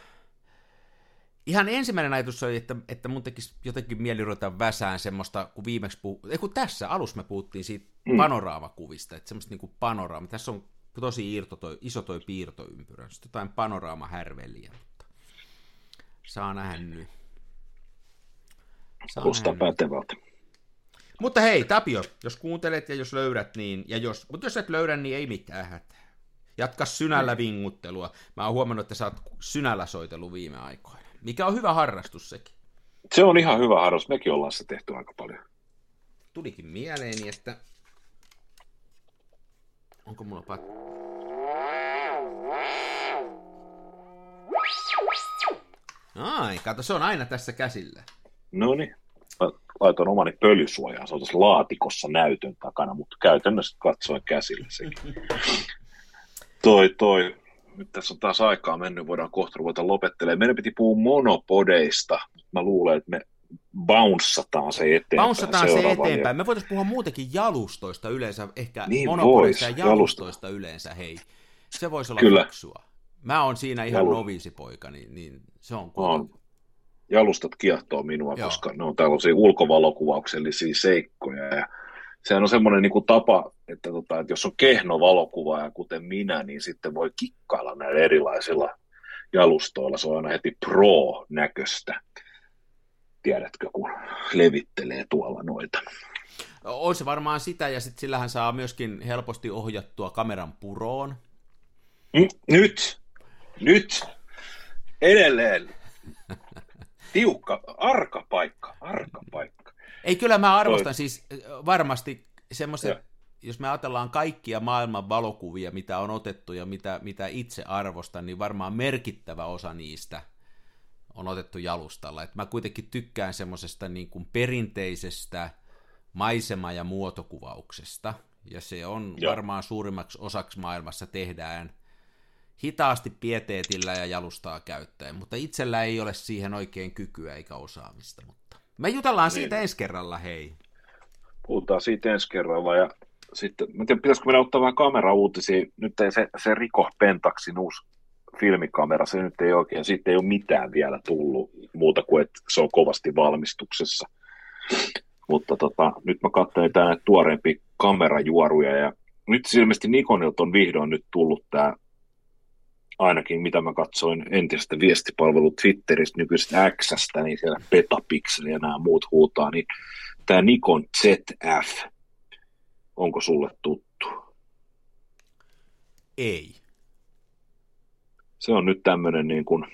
ihan ensimmäinen ajatus oli, että, että mun tekisi jotenkin mieli ruveta väsään semmoista, kun viimeksi puhu, ei kun tässä alussa me puhuttiin siitä mm. panoraamakuvista, että semmoista niinku panoraama, tässä on tosi irto toi, iso toi piirtoympyrä, sitten jotain panoraamahärveliä, mutta saa nähdä nyt.
Kuulostaa pätevältä.
Mutta hei, Tapio, jos kuuntelet ja jos löydät, niin, ja jos, mutta jos et löydä, niin ei mitään hätää. Jatka synällä vinguttelua. Mä oon huomannut, että sä oot synällä soitellut viime aikoina. Mikä on hyvä harrastus sekin.
Se on ihan hyvä harrastus. Mekin ollaan se tehty aika paljon.
Tulikin mieleeni, että... Onko mulla pat... Ai, kato, se on aina tässä käsillä.
No niin, laitoin omani pölysuojaan, se on tuossa laatikossa näytön takana, mutta käytännössä katsoen käsillä sekin. toi, toi, nyt tässä on taas aikaa mennyt, voidaan kohta ruveta lopettelemaan. Meidän piti puhua monopodeista, mä luulen, että me bounceataan se eteenpäin.
Bounceataan se eteenpäin. Me voitaisiin puhua muutenkin jalustoista yleensä, ehkä niin monopodeista ja jalustoista yleensä, hei. Se voisi olla Kyllä. fiksua. Mä oon siinä ihan Jalu... noviisipoika, niin, niin se on kuitenkin
jalustat kiehtoo minua, Joo. koska ne on tällaisia ulkovalokuvauksellisia seikkoja. Ja sehän on semmoinen niin kuin tapa, että, tota, että jos on kehno valokuvaaja kuten minä, niin sitten voi kikkailla näillä erilaisilla jalustoilla. Se on aina heti pro-näköistä. Tiedätkö, kun levittelee tuolla noita.
On se varmaan sitä, ja sitten sillähän saa myöskin helposti ohjattua kameran puroon.
Nyt, nyt, edelleen tiukka, arka paikka, arka paikka.
Ei, kyllä mä arvostan Toi. siis varmasti semmoiset, jos me ajatellaan kaikkia maailman valokuvia, mitä on otettu ja mitä, mitä itse arvostan, niin varmaan merkittävä osa niistä on otettu jalustalla. Et mä kuitenkin tykkään semmoisesta niin kuin perinteisestä maisema- ja muotokuvauksesta, ja se on
Joo.
varmaan suurimmaksi osaksi maailmassa tehdään hitaasti pieteetillä ja jalustaa käyttäen, mutta itsellä ei ole siihen oikein kykyä eikä osaamista, mutta me jutellaan
Niin.
siitä ensi kerralla, hei.
Puhutaan siitä ensi kerralla. Ja sitten, mä en tiedä, pitäisikö meidän ottaa vähän kamerauutisia. Nyt ei se, se Riko Pentaxin uusi filmikamera, se nyt ei oikein, siitä ei ole mitään vielä tullut muuta kuin, että se on kovasti valmistuksessa. Mutta tota, nyt mä katsoin tää näitä tuoreempia kamerajuoruja ja nyt ilmeisesti Nikonilta on vihdoin nyt tullut tämä ainakin mitä mä katsoin entistä viestipalvelu Twitteristä, nykyisestä Xstä, niin siellä Petapixel ja nämä muut huutaa, niin tämä Nikon ZF, onko sulle tuttu?
Ei.
Se on nyt tämmöinen niin kuin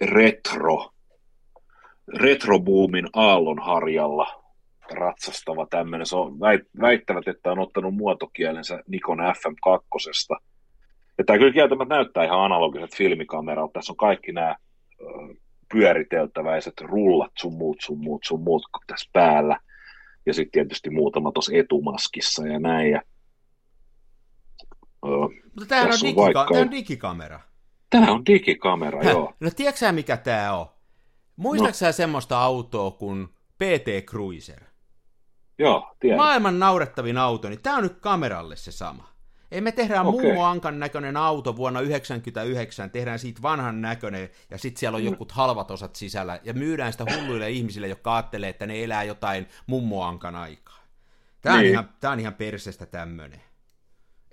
retro, retroboomin aallonharjalla ratsastava tämmöinen. Se on väit- väittävät, että on ottanut muotokielensä Nikon FM2. Ja tämä kyllä kieltämättä näyttää ihan analogiset filmikameralta. Tässä on kaikki nämä pyöriteltäväiset rullat, sun muut, sun muut, sun muut tässä päällä. Ja sitten tietysti muutama tuossa etumaskissa ja näin. Ja,
Mutta tämähän on,
on
digika-
vaikka-
tämä on digikamera.
Tämä on digikamera,
Häh?
joo.
No tiedätkö sä, mikä tämä on? Muistatko sä semmoista autoa kuin PT Cruiser?
Joo, tiedän.
Maailman naurettavin auto, niin tämä on nyt kameralle se sama. Ei me tehdään
Okei.
mummo Ankan näköinen auto vuonna 1999, tehdään siitä vanhan näköinen, ja sitten siellä on
Mm.
jokut halvat osat sisällä, ja myydään sitä hulluille ihmisille, jotka ajattelee, että ne elää jotain mummo Ankan aikaa. Tämä on,
Niin.
ihan, tämä on ihan persestä tämmönen.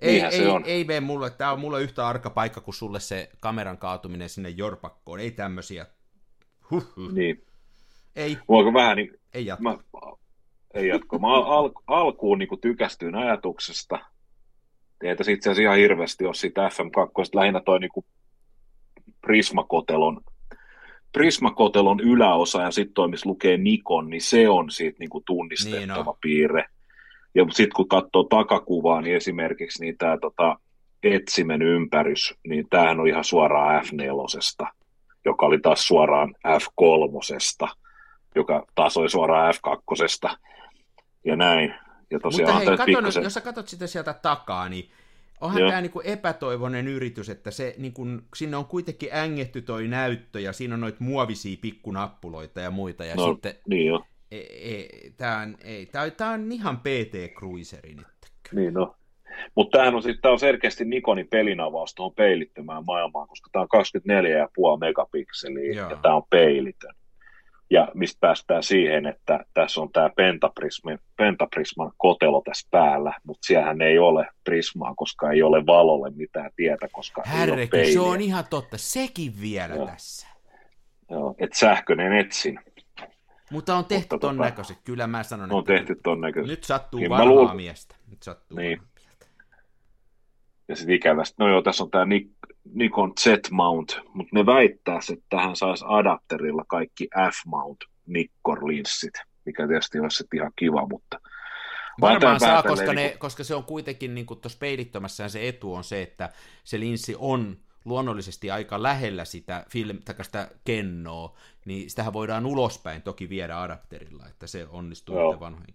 Ei,
Niinhän
ei, ei mene mulle, tämä on mulle yhtä arka paikka kuin sulle se kameran kaatuminen sinne jorpakkoon, ei tämmösiä. Huh,
Niin.
Ei,
Voiko vähän niin,
ei jatka.
mä, ei jatko. Mä al, al, alkuun niin tykästyin ajatuksesta. Teitä itse asiassa ihan hirveästi ole siitä FM2, lähinnä toi niin Prismakotelon, Prismakotelon yläosa ja sitten toi, missä lukee Nikon, niin se on siitä niin tunnistettava
Niin on.
piirre. Ja sitten kun katsoo takakuvaa, niin esimerkiksi niin tämä tota, etsimen ympärys, niin tämähän on ihan suoraan F4, joka oli taas suoraan F3, joka taas oli suoraan F2 ja näin. Ja
Mutta
tosiaan
hei,
tämä
kato nyt,
pikkasen,
jos sä katsot sitä sieltä takaa, niin onhan
Joo.
tämä niinku epätoivoinen yritys, että se niinku, sinne on kuitenkin ängetty toi näyttö ja siinä on noita muovisia pikkunappuloita ja muita ja
no,
sitten
niin jo,
e, e, tämä on, ei, tää, on- tää on ihan PT Cruiseri nyt.
niin no. Mutta tämähän on sitten, tämä on selkeästi Nikonin pelinavaus tuohon peilittömään maailmaan, koska tämä on 24,5 megapikseliä
Joo.
ja tämä on peilitön. Ja mistä päästään siihen, että tässä on tämä pentaprisman, pentaprisman kotelo tässä päällä, mutta siellähän ei ole prismaa, koska ei ole valolle mitään tietä, koska ei ole peiliä.
se on ihan totta, sekin vielä
Joo.
tässä.
Joo, et sähköinen etsin
Mutta on tehty
Mutta
ton
tota,
näköiset, kyllä mä sanon,
on
että
tehty ton
nyt sattuu
Niin mä
vanhaa
luulen-
miestä. Nyt sattuu
Niin.
miestä.
Ja sitten ikävästi, no joo, tässä on tämä Nikon Z-mount, mutta ne väittäisi, että tähän saisi adapterilla kaikki F-mount Nikkor-linssit, mikä tietysti olisi sitten ihan kiva, mutta
Varmaan saa, koska, ne,
niinku-
koska se on kuitenkin niin tuossa peilittömässään se etu on se, että se linssi on luonnollisesti aika lähellä sitä, film, sitä kennoa, niin sitähän voidaan ulospäin toki viedä adapterilla, että se onnistuu
Joo.
Vanhoihin.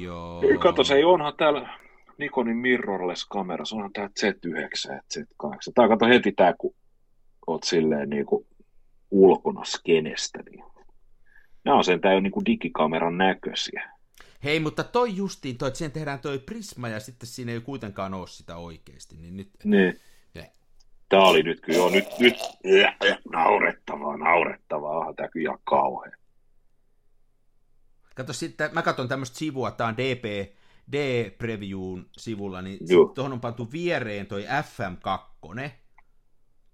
Joo.
Kato, se ei onhan täällä Nikonin mirrorless kamera, se onhan tää Z9 ja Z8. Tää kato heti tää, kun oot silleen niinku ulkona skenestä, niin nämä on sentään jo niinku digikameran näköisiä.
Hei, mutta toi justiin, toi, että siihen tehdään toi prisma ja sitten siinä ei kuitenkaan ole sitä oikeasti, niin nyt...
Niin.
Ne.
Tää oli nyt kyllä nyt, nyt äh, äh, naurettavaa, naurettavaa, onhan tää kyllä ihan kauhea.
Kato sitten, mä katson tämmöistä sivua, tää on DP, D-Previewn sivulla, niin tuohon on pantu viereen toi FM2.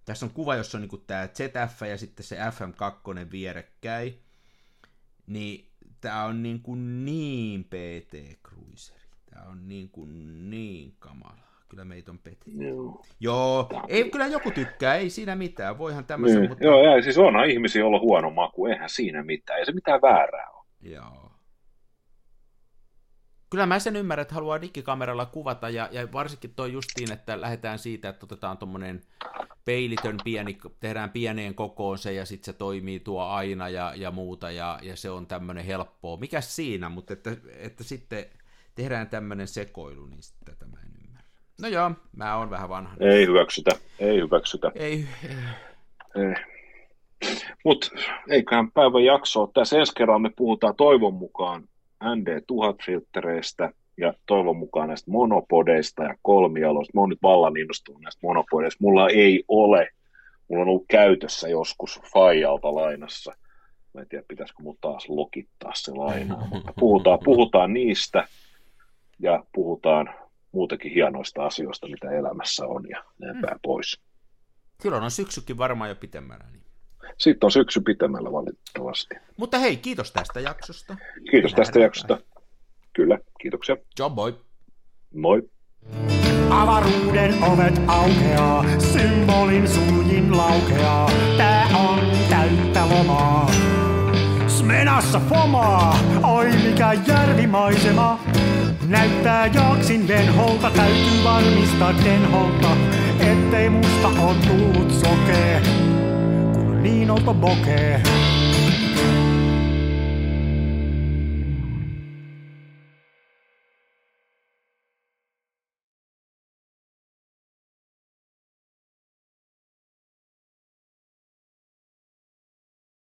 Tässä on kuva, jossa on niinku tää ZF ja sitten se FM2 vierekkäin. Niin tää on niin kuin niin PT Cruiseri. Tää on niin kuin niin kamala. Kyllä meitä on peti.
Joo,
Joo, ei,
kyllä.
kyllä joku tykkää, ei siinä mitään. Voihan tämmöisen,
niin.
mutta...
Joo, ja siis onhan ihmisiä, joilla on huono maku, eihän siinä mitään, ei se mitään väärää ole.
Joo. Kyllä mä sen ymmärrän, että haluaa digikameralla kuvata, ja, ja varsinkin toi justiin, että lähdetään siitä, että otetaan tuommoinen peilitön pieni, tehdään pieneen kokoon se, ja sitten se toimii tuo aina ja, ja muuta, ja, ja se on tämmöinen helppoa. Mikä siinä, mutta että, että sitten tehdään tämmöinen sekoilu, niin sitten tätä mä en ymmärrä. No joo, mä oon vähän vanha.
Ei hyväksytä, ei hyväksytä.
Ei, ei.
ei. Mutta eiköhän päivän jaksoa. Tässä ensi kerralla me puhutaan toivon mukaan ND1000-filttereistä ja toivon mukaan näistä monopodeista ja kolmialoista. Mä oon nyt vallan innostunut näistä monopodeista. Mulla ei ole, mulla on ollut käytössä joskus Fajalta lainassa. Mä en tiedä, pitäisikö mun taas lokittaa se lainaa, mutta puhutaan, puhutaan niistä ja puhutaan muutenkin hienoista asioista, mitä elämässä on ja näin mm. päin pois.
Silloin on syksykin varmaan jo pitemmällä. Niin.
Sitten on syksy pitemmällä valitettavasti.
Mutta hei, kiitos tästä jaksosta.
Kiitos Nähdään tästä jaksosta. Kyllä, kiitoksia.
John boy.
Moi.
Avaruuden ovet aukeaa, symbolin suljin laukeaa. Tää on täyttä lomaa. Smenassa fomaa, oi mikä järvimaisema. Näyttää jaksin venholta, täytyy varmistaa denholta, ettei musta on tullut sokee bambino Tobocche